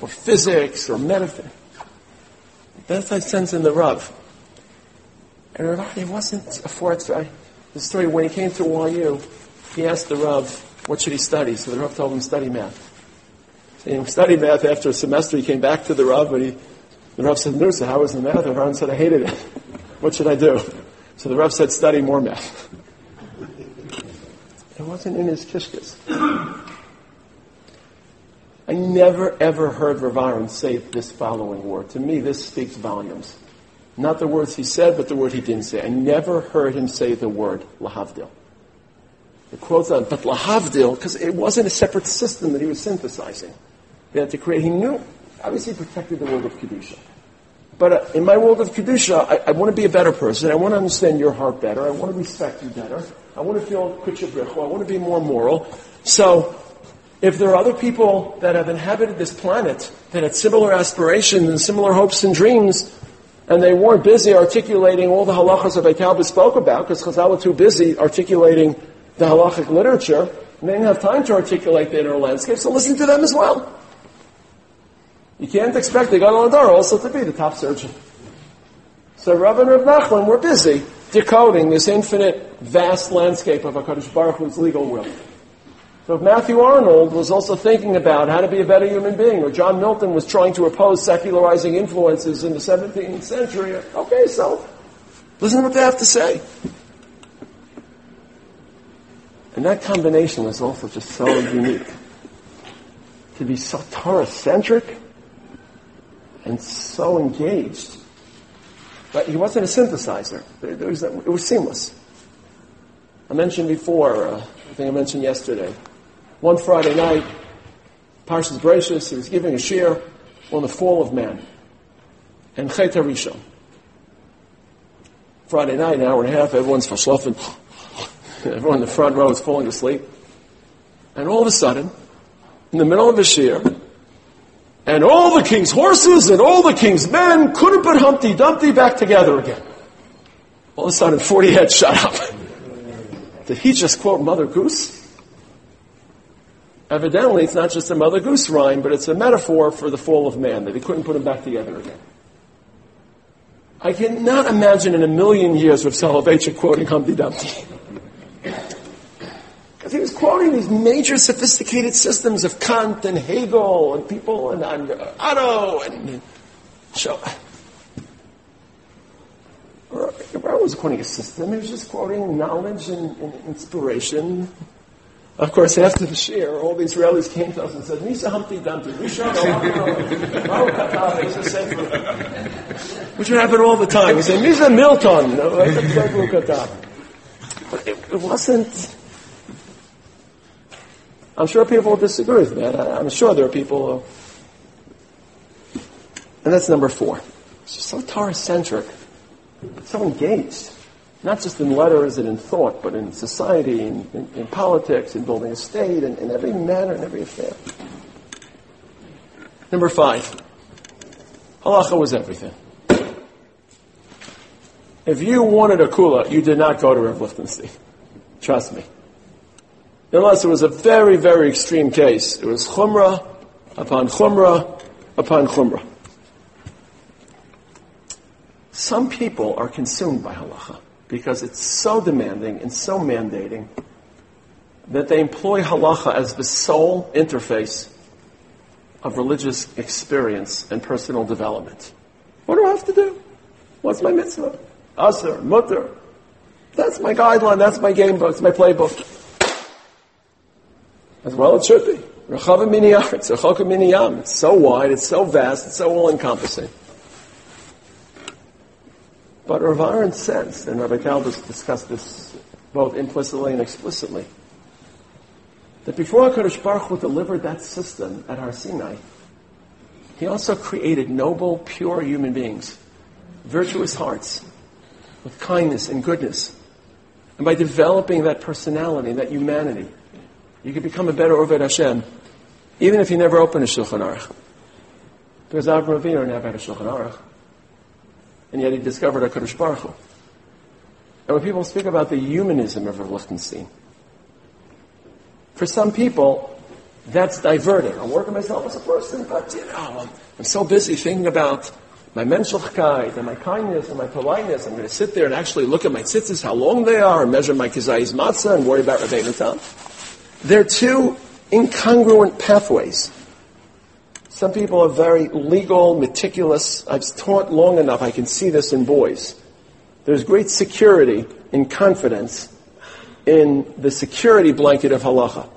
[SPEAKER 2] or physics or metaphysics. That's I sense in the Rav. And Rav, wasn't a fourth. The story when he came to YU, he asked the Rav, what should he study? So the Rav told him study math. So he studied math after a semester. He came back to the Rav, and he the Rav said, Nursa, how was the math? The Rav said, I hated it. What should I do? So the Rav said, study more math. It wasn't in his kishkas. I never ever heard Rav Aaron say this following word. To me, this speaks volumes. Not the words he said, but the word he didn't say. I never heard him say the word lahavdil. The quote's on, but lahavdil, because it wasn't a separate system that he was synthesizing. He had to create, he knew obviously he protected the world of Kedusha. But uh, in my world of Kedusha, I, I want to be a better person. I want to understand your heart better. I want to respect you better. I want to feel kuchabrichu. I want to be more moral. So, if there are other people that have inhabited this planet that had similar aspirations and similar hopes and dreams, and they weren't busy articulating all the halachas that Beit spoke about, because Chazal were too busy articulating the halachic literature, and they didn't have time to articulate the inner landscape, so listen to them as well. You can't expect the Gadol Hador also to be the top surgeon. So Rav and Rav Nachman were busy decoding this infinite, vast landscape of HaKadosh Baruch Hu's legal will. So if Matthew Arnold was also thinking about how to be a better human being, or John Milton was trying to oppose secularizing influences in the 17th century, okay, so listen to what they have to say. And that combination was also just so unique. To be so Torah-centric, and so engaged. But he wasn't a synthesizer. It was, seamless. I mentioned before, uh, I think I mentioned yesterday, one Friday night, Parshas Bereishis, he was giving a shiur on the fall of man and Chet HaRishon. Friday night, an hour and a half, everyone's verschlafen. Everyone in the front row is falling asleep. And all of a sudden, in the middle of the shiur, and all the king's horses and all the king's men couldn't put Humpty Dumpty back together again. All of a sudden, 40 heads shut up. Did he just quote Mother Goose? Evidently, it's not just a Mother Goose rhyme, but it's a metaphor for the fall of man, that he couldn't put them back together again. I cannot imagine in a million years of Soloveitchik quoting Humpty Dumpty. Because he was quoting these major sophisticated systems of Kant and Hegel and people and, and Otto and so. I was quoting a system. He was just quoting knowledge and, and inspiration. Of course, after the share, all the Israelis came to us and said, Misa Humpty Dumpty, which would happen all the time. We say, Misa Milton. But it, it wasn't. I'm sure people will disagree with that. I, am sure there are people. Who, and that's number four. It's just so Torah-centric, so engaged not just in letters and in thought, but in society, in, in, in politics, in building a state, in, in every manner, in every affair. Number five, halacha was everything. If you wanted a kula, you did not go to Rav Lichtenstein. Trust me. Unless it was a very, very extreme case. It was chumrah upon chumrah upon chumrah. Some people are consumed by halacha because it's so demanding and so mandating that they employ halacha as the sole interface of religious experience and personal development. What do I have to do? What's my mitzvah? Aser, mutter. That's my guideline, that's my game book, it's my playbook. As well it should be. It's so wide, it's so vast, it's so all encompassing. But Rav Aaron says, and Rabbi Kalbus discussed this both implicitly and explicitly, that before HaKadosh Baruch Hu delivered that system at Har Sinai, he also created noble, pure human beings, virtuous hearts, with kindness and goodness. And by developing that personality, that humanity, you can become a better Oved Hashem, even if you never open a Shulchan Aruch. Because Avraham Avinu never had a Shulchan Aruch and yet he discovered a Kadosh Baruch Hu. And when people speak about the humanism of Rav Lichtenstein, for some people, that's diverting. I'm working myself as a person, but you know, I'm, I'm so busy thinking about my menschlichkeit and my kindness and my politeness. I'm going to sit there and actually look at my tzitzis, how long they are, and measure my kizayis matzah and worry about Rabbeinu Tam. They're two incongruent pathways. Some people are very legal, meticulous. I've taught long enough, I can see this in boys. There's great security and confidence in the security blanket of halacha.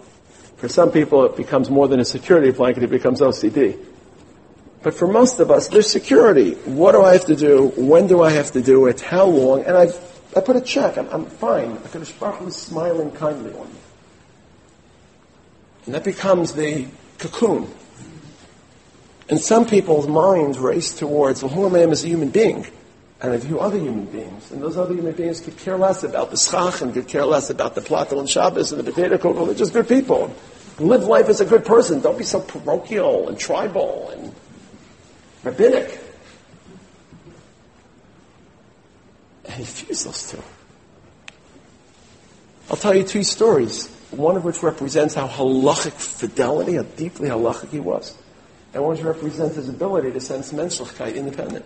[SPEAKER 2] For some people, it becomes more than a security blanket, it becomes OCD. But for most of us, there's security. What do I have to do? When do I have to do it? How long? And I've, I put a check. I'm, I'm fine. HaKadosh Baruch is smiling kindly on me. And that becomes the cocoon and some people's minds race towards, well, who am I as a human being? And I view other human beings. And those other human beings could care less about the schach and could care less about the plata and Shabbos and the potato kugel. They're just good people. Live life as a good person. Don't be so parochial and tribal and rabbinic. And he fused those two. I'll tell you two stories, one of which represents how halachic fidelity, how deeply halachic he was and which represents his ability to sense menschlichkeit independent.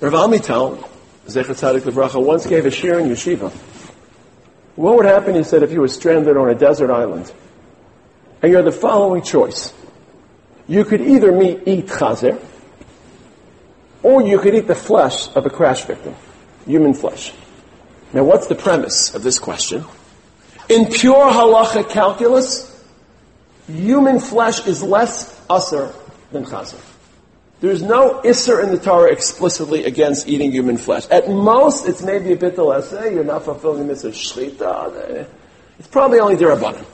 [SPEAKER 2] Rav Amital, Zecher Tzadik Levracha, once gave a shiur in yeshiva. What would happen, he said, if you were stranded on a desert island? And you had the following choice. You could either meet, eat chazer, or you could eat the flesh of a crash victim, human flesh. Now what's the premise of this question? In pure halacha calculus, human flesh is less usr than chazer. There's no isser in the Torah explicitly against eating human flesh. At most, it's maybe a bit the essay. Eh, you're not fulfilling the mitzvah shchita. Eh. It's probably only derabanan.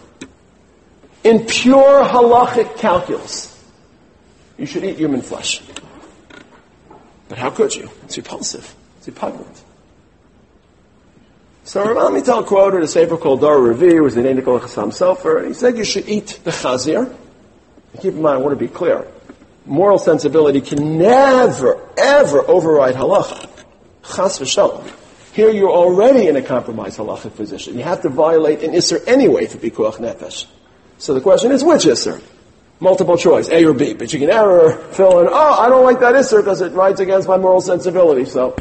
[SPEAKER 2] In pure halachic calculus, you should eat human flesh. But how could you? It's repulsive. It's repugnant. So Rav Amital quoted a sefer called Dar Revi, was the name of Chassam Sofer, and he said you should eat the chazir. Keep in mind, I want to be clear. Moral sensibility can never, ever override halacha. Chas v'shalom. Here you're already in a compromised halachic position. You have to violate an Isser anyway for Pikuach Nefesh. So the question is, which Isser? Multiple choice, A or B. But you can error, fill in, oh, I don't like that Isser because it rides against my moral sensibility. So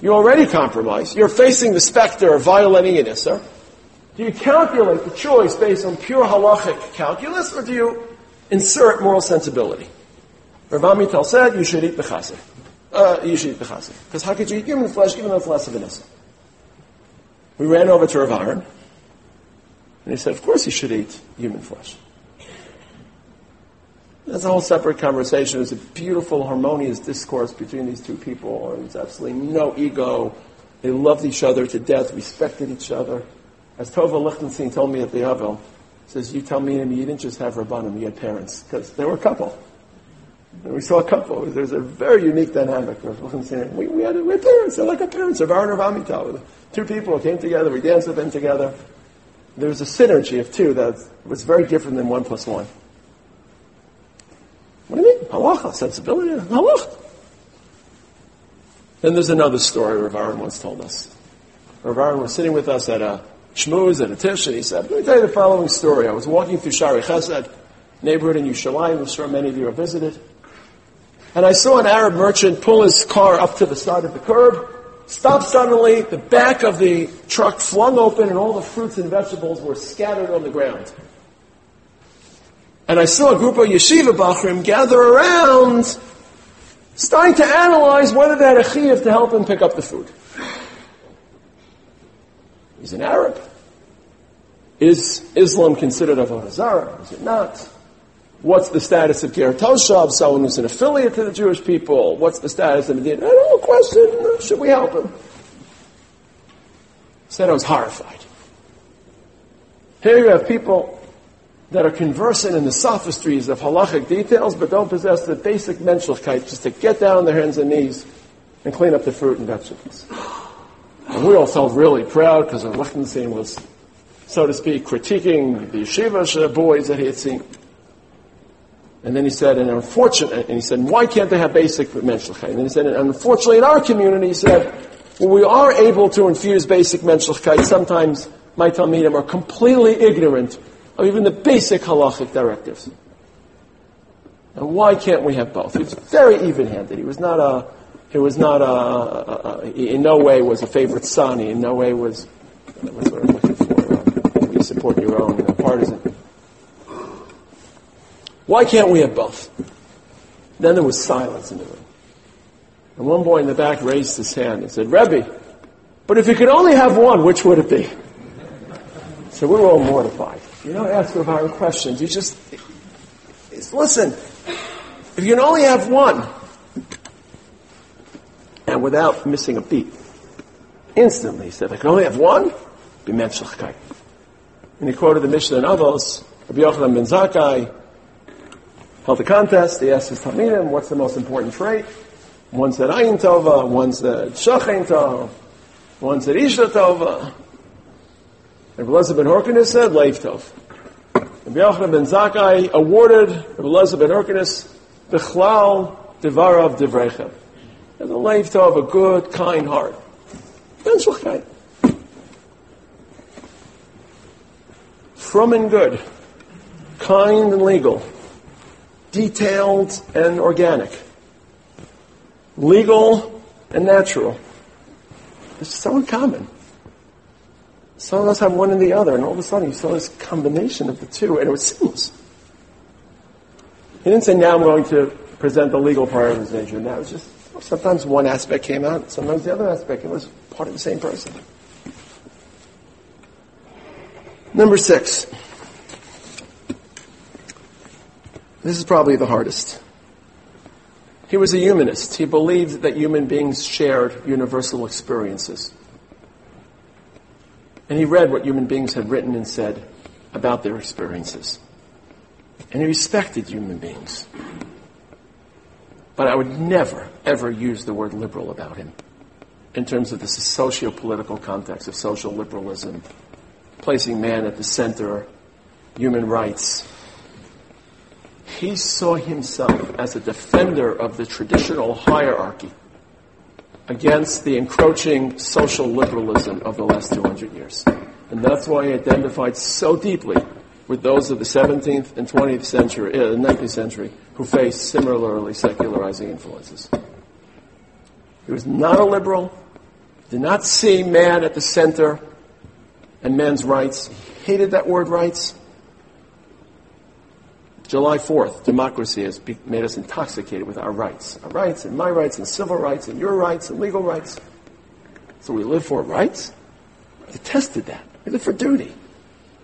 [SPEAKER 2] you're already compromised. You're facing the specter of violating an Isser. Do you calculate the choice based on pure halachic calculus, or do you insert moral sensibility? Rav Amital said you should eat bechassid. Uh, you should eat bechassid. Because how could you eat human flesh even though it's less of an issa? We ran over to Rav Aaron, and he said, of course you should eat human flesh. That's a whole separate conversation. It's a beautiful, harmonious discourse between these two people. And there's absolutely no ego. They loved each other to death, respected each other. As Tova Lichtenstein told me at the Avel, says, you tell me and you didn't just have Rabbanim, you had parents. Because they were a couple. And we saw a couple. There's a very unique dynamic. We, we, had, we had parents. They're like our parents. Of Aaron of Amital. Two people came together. We danced with them together. There was a synergy of two that was very different than one plus one. What do you mean? Halacha, sensibility, halacha. Then there's another story Rav once told us. Rav was sitting with us at a shmooze at a tish, and he said, let me tell you the following story. I was walking through Shaarei Chesed, neighborhood in Yerushalayim, I'm sure many of you have visited. And I saw an Arab merchant pull his car up to the side of the curb, stop suddenly, the back of the truck flung open, and all the fruits and vegetables were scattered on the ground. And I saw a group of yeshiva bachrim gather around, starting to analyze whether they had a chiyuv to help him pick up the food. He's an Arab. Is Islam considered a Zarah? Is it not? What's the status of Ger Toshav, someone who's an affiliate to the Jewish people? What's the status of Medina? I don't question. Should we help him? Said I was horrified. Here you have people that are conversant in the sophistries of halachic details, but don't possess the basic menschlichkeit just to get down on their hands and knees and clean up the fruit and vegetables. And we all felt really proud because our Lichtenstein was, so to speak, critiquing the yeshiva boys that he had seen. And then he said, and unfortunately, and he said, why can't they have basic menschlichkeit? And then he said, and unfortunately in our community, he said, well, we are able to infuse basic menschlichkeit. Sometimes my Talmidim are completely ignorant of even the basic halachic directives. And why can't we have both? He was very even-handed. He was not a, he was not a, a, a in no way was a favorite son. He in no way was, what's what I'm looking for, uh, you support your own uh, partisan. Why can't we have both? Then there was silence in the room. And one boy in the back raised his hand and said, Rebbe, but if you could only have one, which would it be? So we were all mortified. You don't ask Rav questions. You just, listen. If you can only have one, and without missing a beat, instantly he said, I can only have one, be. And he quoted the Mishnah in Avos, Rabbi Yochanan ben Zakkai, held a contest. He asked his Talmidim, what's the most important trait? One said Ayin Tova, one said Shachain Tov, one said Isha Tova. And Elazar ben Horkinus said Lev Tov. Rabbi Yochanan ben Zakkai awarded Rabbi Elazar ben Horkinus Bechlal Devarav Devrechem. And the Lev Tov, a good, kind heart. Menschlichkeit. From and good. Kind and legal detailed and organic, legal and natural. It's so uncommon. Some of us have one and the other, and all of a sudden you saw this combination of the two, and it was seamless. He didn't say, now I'm going to present the legal part of this prioritization. That was just, sometimes one aspect came out, sometimes the other aspect. It was part of the same person. Number six. This is probably the hardest. He was a humanist. He believed that human beings shared universal experiences. And he read what human beings had written and said about their experiences. And he respected human beings. But I would never, ever use the word liberal about him in terms of the socio-political context of social liberalism, placing man at the center, human rights, he saw himself as a defender of the traditional hierarchy against the encroaching social liberalism of the last 200 years. And that's why he identified so deeply with those of the 17th and 20th century, uh, 19th century, who faced similarly secularizing influences. He was not a liberal, did not see man at the center and men's rights. Hated that word rights. July 4th, democracy has made us intoxicated with our rights. Our rights and my rights and civil rights and your rights and legal rights. So we live for rights? We Detested that. We live for duty,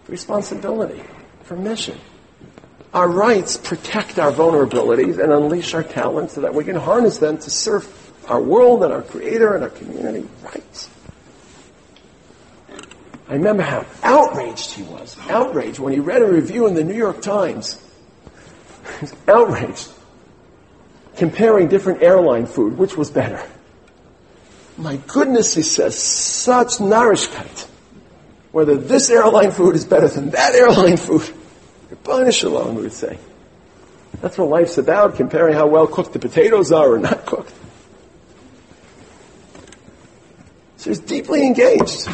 [SPEAKER 2] for responsibility, for mission. Our rights protect our vulnerabilities and unleash our talents so that we can harness them to serve our world and our creator and our community. Rights. I remember how outraged he was. Outraged when he read a review in the New York Times. He was outraged. Comparing different airline food, which was better. My goodness, he says, such nourishment. Whether this airline food is better than that airline food. Rabbanah Shalom, we would say. That's what life's about, comparing how well cooked the potatoes are or not cooked. So he's deeply engaged.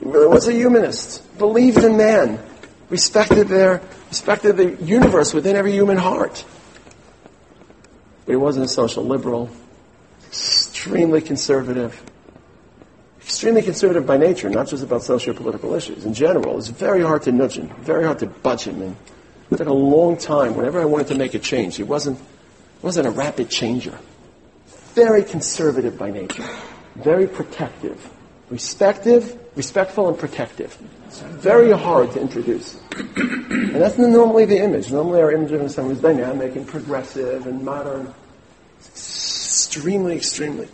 [SPEAKER 2] He really was a humanist, believed in man, respected their, respected the universe within every human heart. But he wasn't a social liberal, extremely conservative, extremely conservative by nature, not just about socio-political issues. In general, it's very hard to nudge him, very hard to budge him. And it took a long time. Whenever I wanted to make a change, he wasn't, wasn't a rapid changer. Very conservative by nature, very protective, respective, respectful and protective. It's very hard to introduce. And that's normally the image. Normally our image of someone who's dynamic and progressive and modern. Extremely, extremely.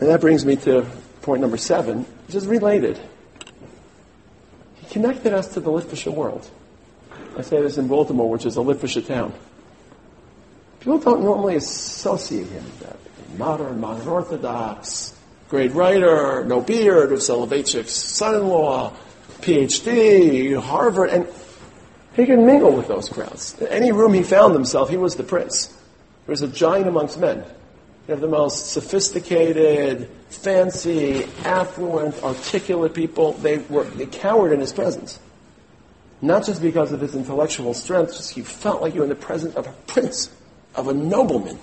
[SPEAKER 2] And that brings me to point number seven, which is related. He connected us to the Litvisha world. I say this in Baltimore, which is a Litvisha town. People don't normally associate him with that. Modern, modern Orthodox, great writer, no beard, was Soloveitchik's son-in-law, PhD, Harvard, and he could mingle with those crowds. In any room he found himself, he was the prince. He was a giant amongst men. You have the most sophisticated, fancy, affluent, articulate people. They were they cowered in his presence. Not just because of his intellectual strength, just you felt like you were in the presence of a prince, of a nobleman.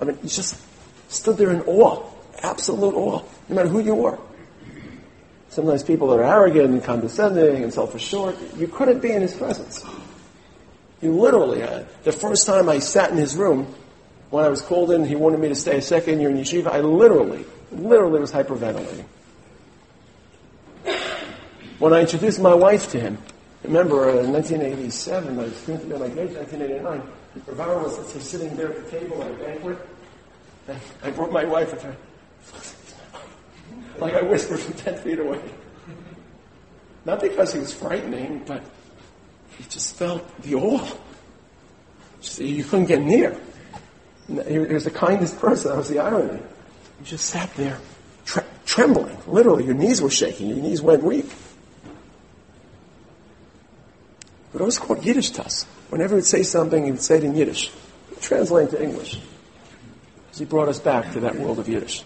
[SPEAKER 2] I mean, you just stood there in awe, absolute awe, no matter who you were. Sometimes people that are arrogant and condescending and self-assured. You couldn't be in his presence. You literally, uh, the first time I sat in his room, when I was called in, he wanted me to stay a second year in yeshiva. I literally, literally was hyperventilating. When I introduced my wife to him, remember uh, in 1987, I was my age, 1989, Rivera was sitting there at the table at a banquet. I brought my wife with her. Like I whispered from 10 feet away. Not because he was frightening, but he just felt the awe. You couldn't get near. He was the kindest person. That was the irony. He just sat there tre- trembling. Literally, your knees were shaking. Your knees went weak. But it was called Yiddish to us. Whenever he'd say something, he would say it in Yiddish. Translate to English. Because he brought us back to that world of Yiddish.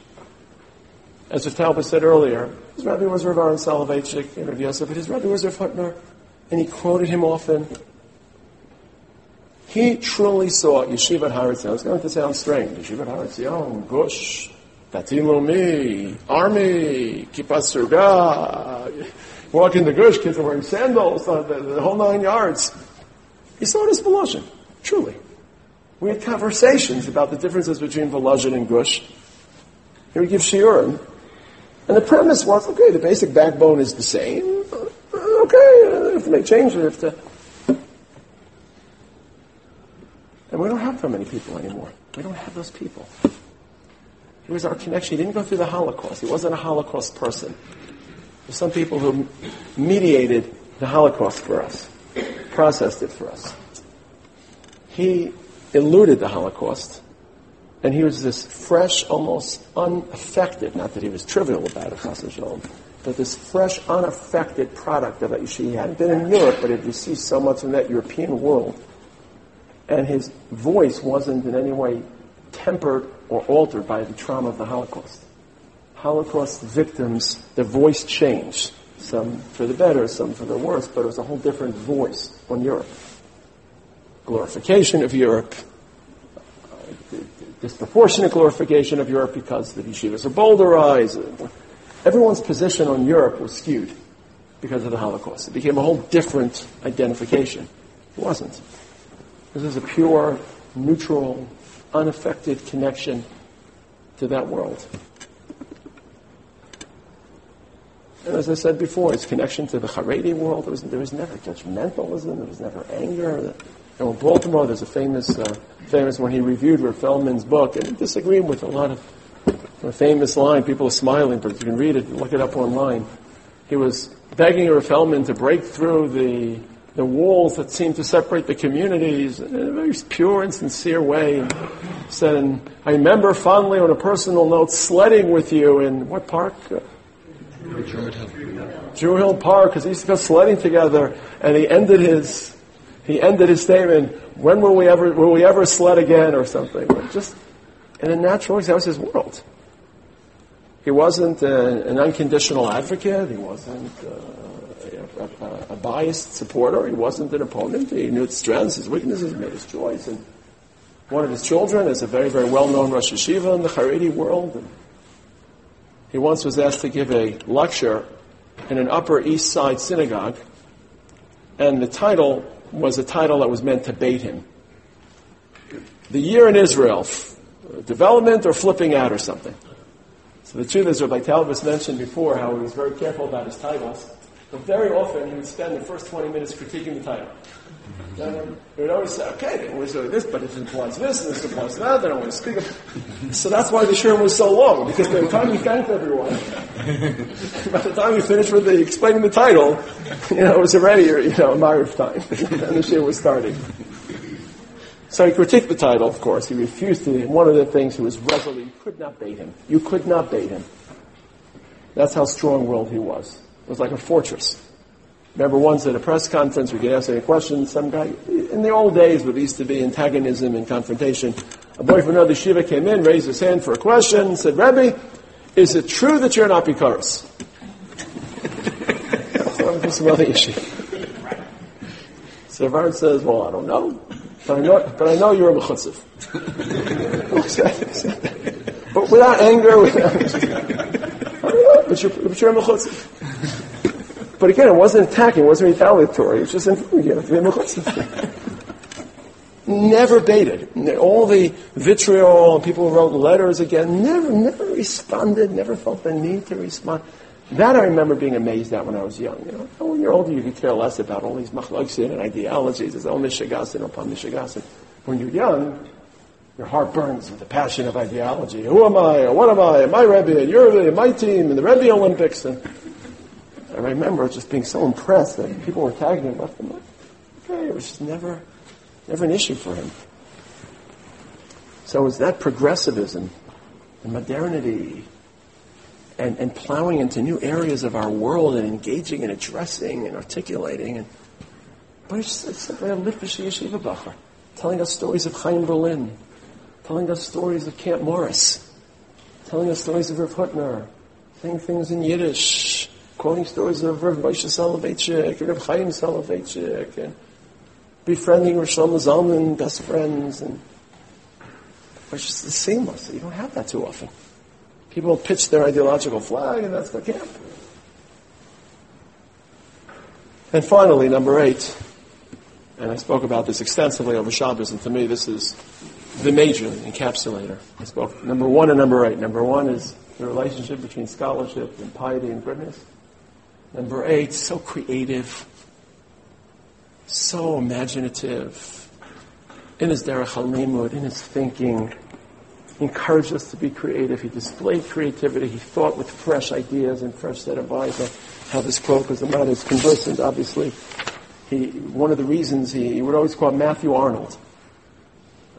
[SPEAKER 2] As the Talbot said earlier, his rabbi was Rav Aaron Soloveitchik and Rav Yosef, but his rabbi was Rav Hutner, and he quoted him often. He truly saw Yeshivat Har Etzion. It's going to sound strange. Yeshivat Har Etzion, Gush, Datim Lomi, Army, Kippah Sruga. Walk in the Gush, kids are wearing sandals, the, the, the whole nine yards. He saw as Volozhin, truly. We had conversations about the differences between Volozhin and Gush. He would give shiurim. And the premise was, okay, the basic backbone is the same. Okay, uh, if to make changes, if to And we don't have that many people anymore. We don't have those people. He was our connection. He didn't go through the Holocaust. He wasn't a Holocaust person. There's some people who mediated the Holocaust for us, processed it for us. He eluded the Holocaust, and he was this fresh, almost unaffected, not that he was trivial about it, but this fresh, unaffected product of it. He hadn't been in Europe, but had received so much from that European world and his voice wasn't in any way tempered or altered by the trauma of the Holocaust. Holocaust victims, their voice changed. Some for the better, some for the worse, but it was a whole different voice on Europe. Glorification of Europe, disproportionate glorification of Europe because the yeshivas are bowlderized. Everyone's position on Europe was skewed because of the Holocaust. It became a whole different identification. It wasn't. This is a pure, neutral, unaffected connection to that world. And as I said before, its connection to the Haredi world, there was, there was never judgmentalism, there was never anger. And in Baltimore, there's a famous, uh, famous when he reviewed Rav Feldman's book, and he disagreed with a lot of a famous line. People are smiling, but you can read it, look it up online. He was begging Feldman to break through the the walls that seemed to separate the communities in a very pure and sincere way. And said, and I remember fondly on a personal note sledding with you in what park? Druid Hill. Druid Hill Park, because he used to go sledding together, and he ended his he ended his statement, when will we ever, will we ever sled again or something? Just in a natural way, that was his world. He wasn't a, an unconditional advocate. He wasn't uh, a, a, a, biased supporter. He wasn't an opponent. He knew his strengths, his weaknesses, made his choice. And one of his children is a very, very well-known Rosh Yeshiva in the Haredi world. And he once was asked to give a lecture in an Upper East Side synagogue, and the title was a title that was meant to bait him. The year in Israel, development or flipping out or something. So the truth is, Rabbi Talbis mentioned before how he was very careful about his titles, but very often he would spend the first 20 minutes critiquing the title. And he would always say, okay, it was this, but it implies this, and this implies that, and I want to speak of... So that's why the Shiurim was so long, because by the time you thanked everyone, by the time you finished with the, explaining the title, you know, it was already, you know, a matter of time, and the Shiurim was starting. So he critiqued the title, of course. He refused to. And one of the things he was resolute, you could not bait him. You could not bait him. That's how strong-willed he was. It was like a fortress. Remember once at a press conference, we could ask any questions. Some guy, in the old days, there used to be antagonism and confrontation, a boy from another shiva came in, raised his hand for a question, said, Rebbe, is it true that you're not Bikaris? so some other issue. So Varn says, well, I don't know. But I know, but I know you're a mechutziv. but without anger, without, but you're, but you're a mechutziv. But again, it wasn't attacking, it wasn't retaliatory. It was just informing you. Never baited. All the vitriol and people wrote letters again, never, never responded, never felt the need to respond. That I remember being amazed at when I was young. You know, oh, when you're older, you could care less about all these machloksin and ideologies. It's all mishigasin upon mishigasin. When you're young, your heart burns with the passion of ideology. Who am I? Or what am I? Am My Rebbe, and your Rebbe, my team, and the Rebbe Olympics. And I remember just being so impressed that people were tagging him left and right. Okay, it was just never, never an issue for him. So it was that progressivism and modernity and, and plowing into new areas of our world and engaging and addressing and articulating. And, but it's, it's simply a Litvish Yeshiva Bacher, telling us stories of Chaim Berlin, telling us stories of Camp Morris, telling us stories of Rav Hutner, saying things in Yiddish, quoting stories of Rav Moshe Soloveitchik, Rav Chaim Soloveitchik, and befriending Rosh Zalman, best friends, and it's just seamless. You don't have that too often. People pitch their ideological flag, and that's their camp. And finally, number eight, and I spoke about this extensively over Shabbos, and to me this is the major encapsulator. I spoke number one and number eight. Number one is the relationship between scholarship and piety and goodness. Number eight, so creative, so imaginative, in his derech halimud, in his thinking, he encouraged us to be creative. He displayed creativity. He thought with fresh ideas and fresh set of eyes. I have this quote because the man is conversant, obviously. He, one of the reasons he, he would always quote Matthew Arnold,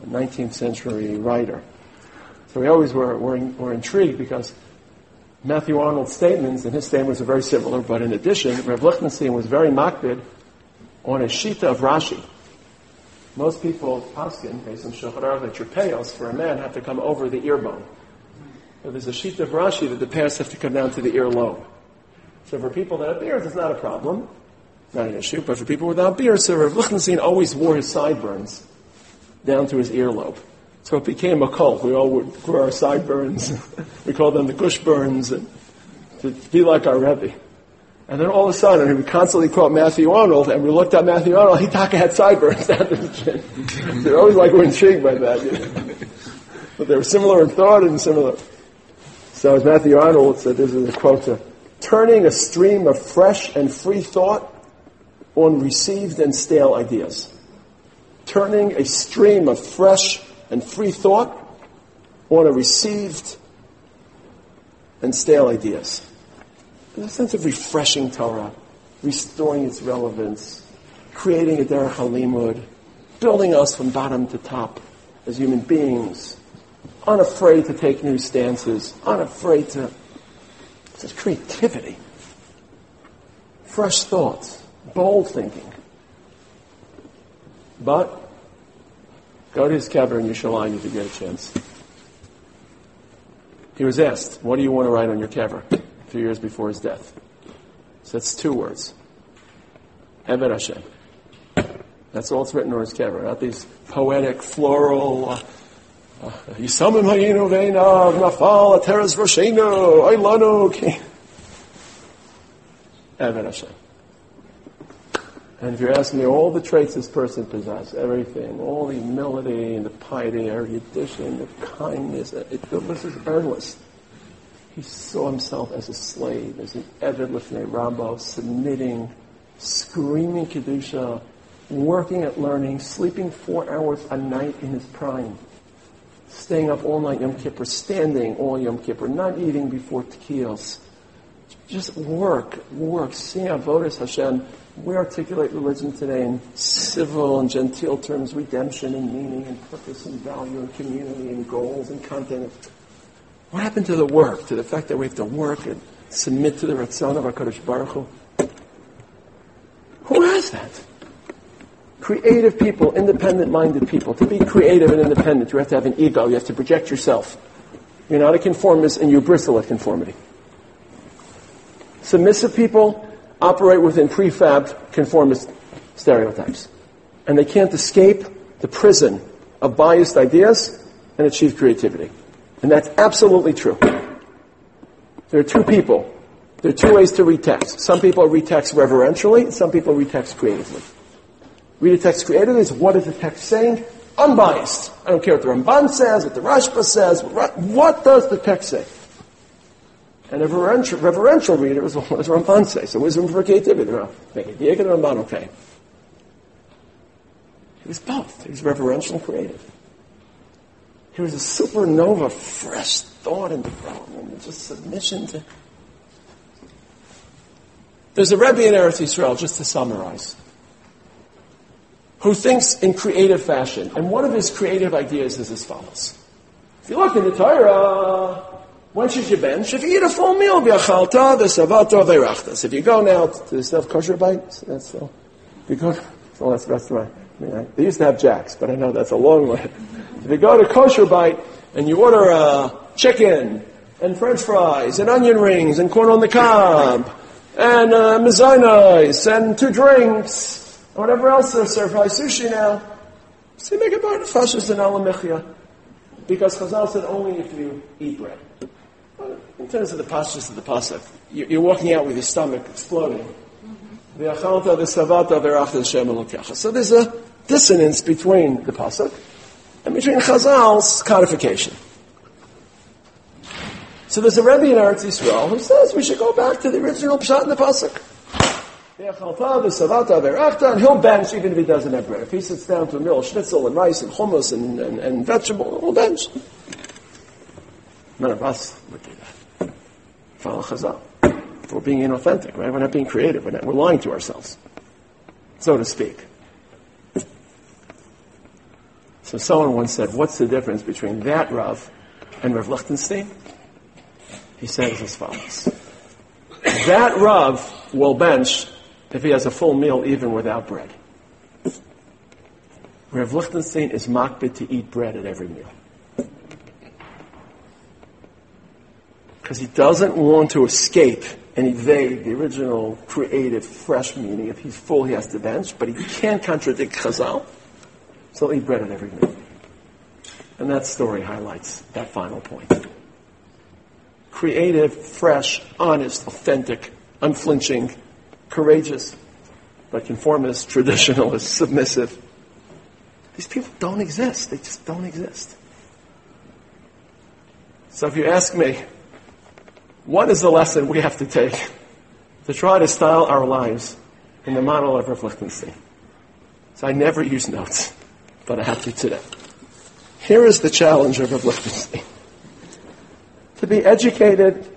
[SPEAKER 2] a 19th century writer. So we always were, were, were intrigued because Matthew Arnold's statements and his statements are very similar, but in addition, Rev Lichtenstein was very makpid on a shita of Rashi. Most people, Paskin, based on Shulchan Aruch, that payos for a man have to come over the ear bone. There's a shita of Rashi that the payos have to come down to the earlobe. So for people that have beards, it's not a problem. Not an issue. But for people without beards, so Rav Lichtenstein always wore his sideburns down to his earlobe. So it became a cult. We all would grow our sideburns. we called them the gush burns. And to be like our Rebbe. And then all of a sudden, we constantly quote Matthew Arnold, and we looked at Matthew Arnold, he taka had sideburns down to his chin. They're always like we're intrigued by that. You know? But they were similar in thought and similar. So as Matthew Arnold said, this is a quote, to, turning a stream of fresh and free thought on received and stale ideas. Turning a stream of fresh and free thought on a received and stale ideas. There's a sense of refreshing Torah, restoring its relevance, creating a derech halimud, building us from bottom to top as human beings, unafraid to take new stances, unafraid to such creativity, fresh thoughts, bold thinking. But go to his kever in Yerushalayim if you get a chance. He was asked, "What do you want to write on your kever? a few years before his death. So that's two words. Eved Hashem. That's all it's written on his kever, not these poetic, floral. Uh, Yisamim hayinu veinav nafal ateres roshenu oilanu. Eved Hashem. And if you're asking me all the traits this person possessed, everything, all the humility and the piety, erudition, the kindness, uh, it, the list is endless. He saw himself as a slave, as an Eved Lifnei Rabbo, submitting, screaming Kedusha, working at learning, sleeping four hours a night in his prime, staying up all night Yom Kippur, standing all Yom Kippur, not eating before Tekiyos. Just work, work, seeing Avodas Hashem. We articulate religion today in civil and genteel terms, redemption and meaning and purpose and value and community and goals and content. What happened to the work, to the fact that we have to work and submit to the Ratzon of HaKadosh Baruch Hu? Who has that? Creative people, independent-minded people. To be creative and independent, you have to have an ego. You have to project yourself. You're not a conformist and you bristle at conformity. Submissive people operate within prefab conformist stereotypes. And they can't escape the prison of biased ideas and achieve creativity. And that's absolutely true. There are two people. There are two ways to read text. Some people read text reverentially, some people read text creatively. Read a text creatively is what is the text saying? Unbiased. I don't care what the Ramban says, what the Rashba says. What does the text say? And a reverential, reverential reader what does Ramban say? So wisdom for creativity. Make it Diak and Ramban okay. He was both. He was reverential and creative. He was a supernova, fresh thought and development, and just submission to. There's a Rebbe in Eretz Yisrael, just to summarize, who thinks in creative fashion, and one of his creative ideas is as follows. If you look in the Torah, when should you bench? If you eat a full meal, v'achalta, the savato, v'erachtas. If you go now to the stuff kosher bites, that's so. If you go, so that's restaurant. I mean, I, they used to have jacks, but I know that's a long way. If you go to kosher bite and you order a chicken and french fries and onion rings and corn on the cob and uh, and two drinks and whatever else they're served, by sushi now, say make a bite of fashis and al hamichya. Because Chazal said only if you eat bread. In terms of the pashas of the pasuk, you're walking out with your stomach exploding. Mm-hmm. So there's a dissonance between the pasuk and between Chazal's codification. So there's a Rebbe in Eretz Yisrael who says we should go back to the original pshat in the pasuk. And he'll bench even if he doesn't have bread. If he sits down to a meal, schnitzel and rice and hummus and, and, and vegetable, he'll bench. None of us would do that. Follow Chazal. We're being inauthentic, right? We're not being creative. We're, not, we're lying to ourselves, so to speak. So someone once said, what's the difference between that Rav and Rav Lichtenstein? He says as follows. That Rav will bench if he has a full meal even without bread. Rev Lichtenstein is makpid to eat bread at every meal. Because he doesn't want to escape and evade the original creative, fresh meaning. If he's full, he has to bench, but he can't contradict Chazal, so eat bread at every meal. And that story highlights that final point. Creative, fresh, honest, authentic, unflinching, courageous, but conformist, traditionalist, submissive. These people don't exist. They just don't exist. So if you ask me, what is the lesson we have to take to try to style our lives in the model of Lichtenstein? So I never use notes, but I have to today. Here is the challenge of Lichtenstein. To be educated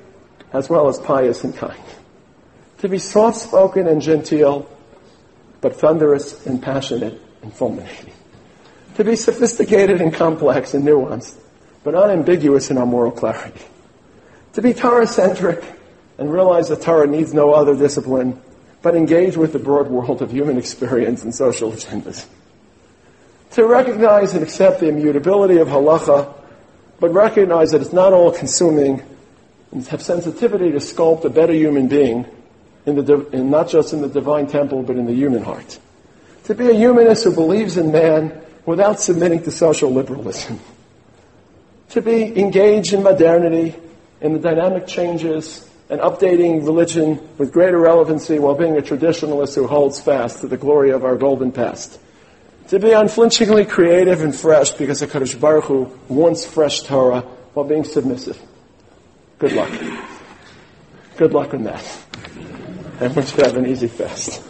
[SPEAKER 2] as well as pious and kind. To be soft-spoken and genteel, but thunderous and passionate and fulminating. To be sophisticated and complex and nuanced, but unambiguous in our moral clarity to be Torah-centric and realize that Torah needs no other discipline, but engage with the broad world of human experience and social agendas. To recognize and accept the immutability of halacha, but recognize that it's not all consuming, and have sensitivity to sculpt a better human being, in the, in not just in the divine temple, but in the human heart. To be a humanist who believes in man without submitting to social liberalism. To be engaged in modernity in the dynamic changes and updating religion with greater relevancy while being a traditionalist who holds fast to the glory of our golden past. To be unflinchingly creative and fresh because the Kadosh Baruch Hu wants fresh Torah while being submissive. Good luck. Good luck on that. Everyone should have an easy fast.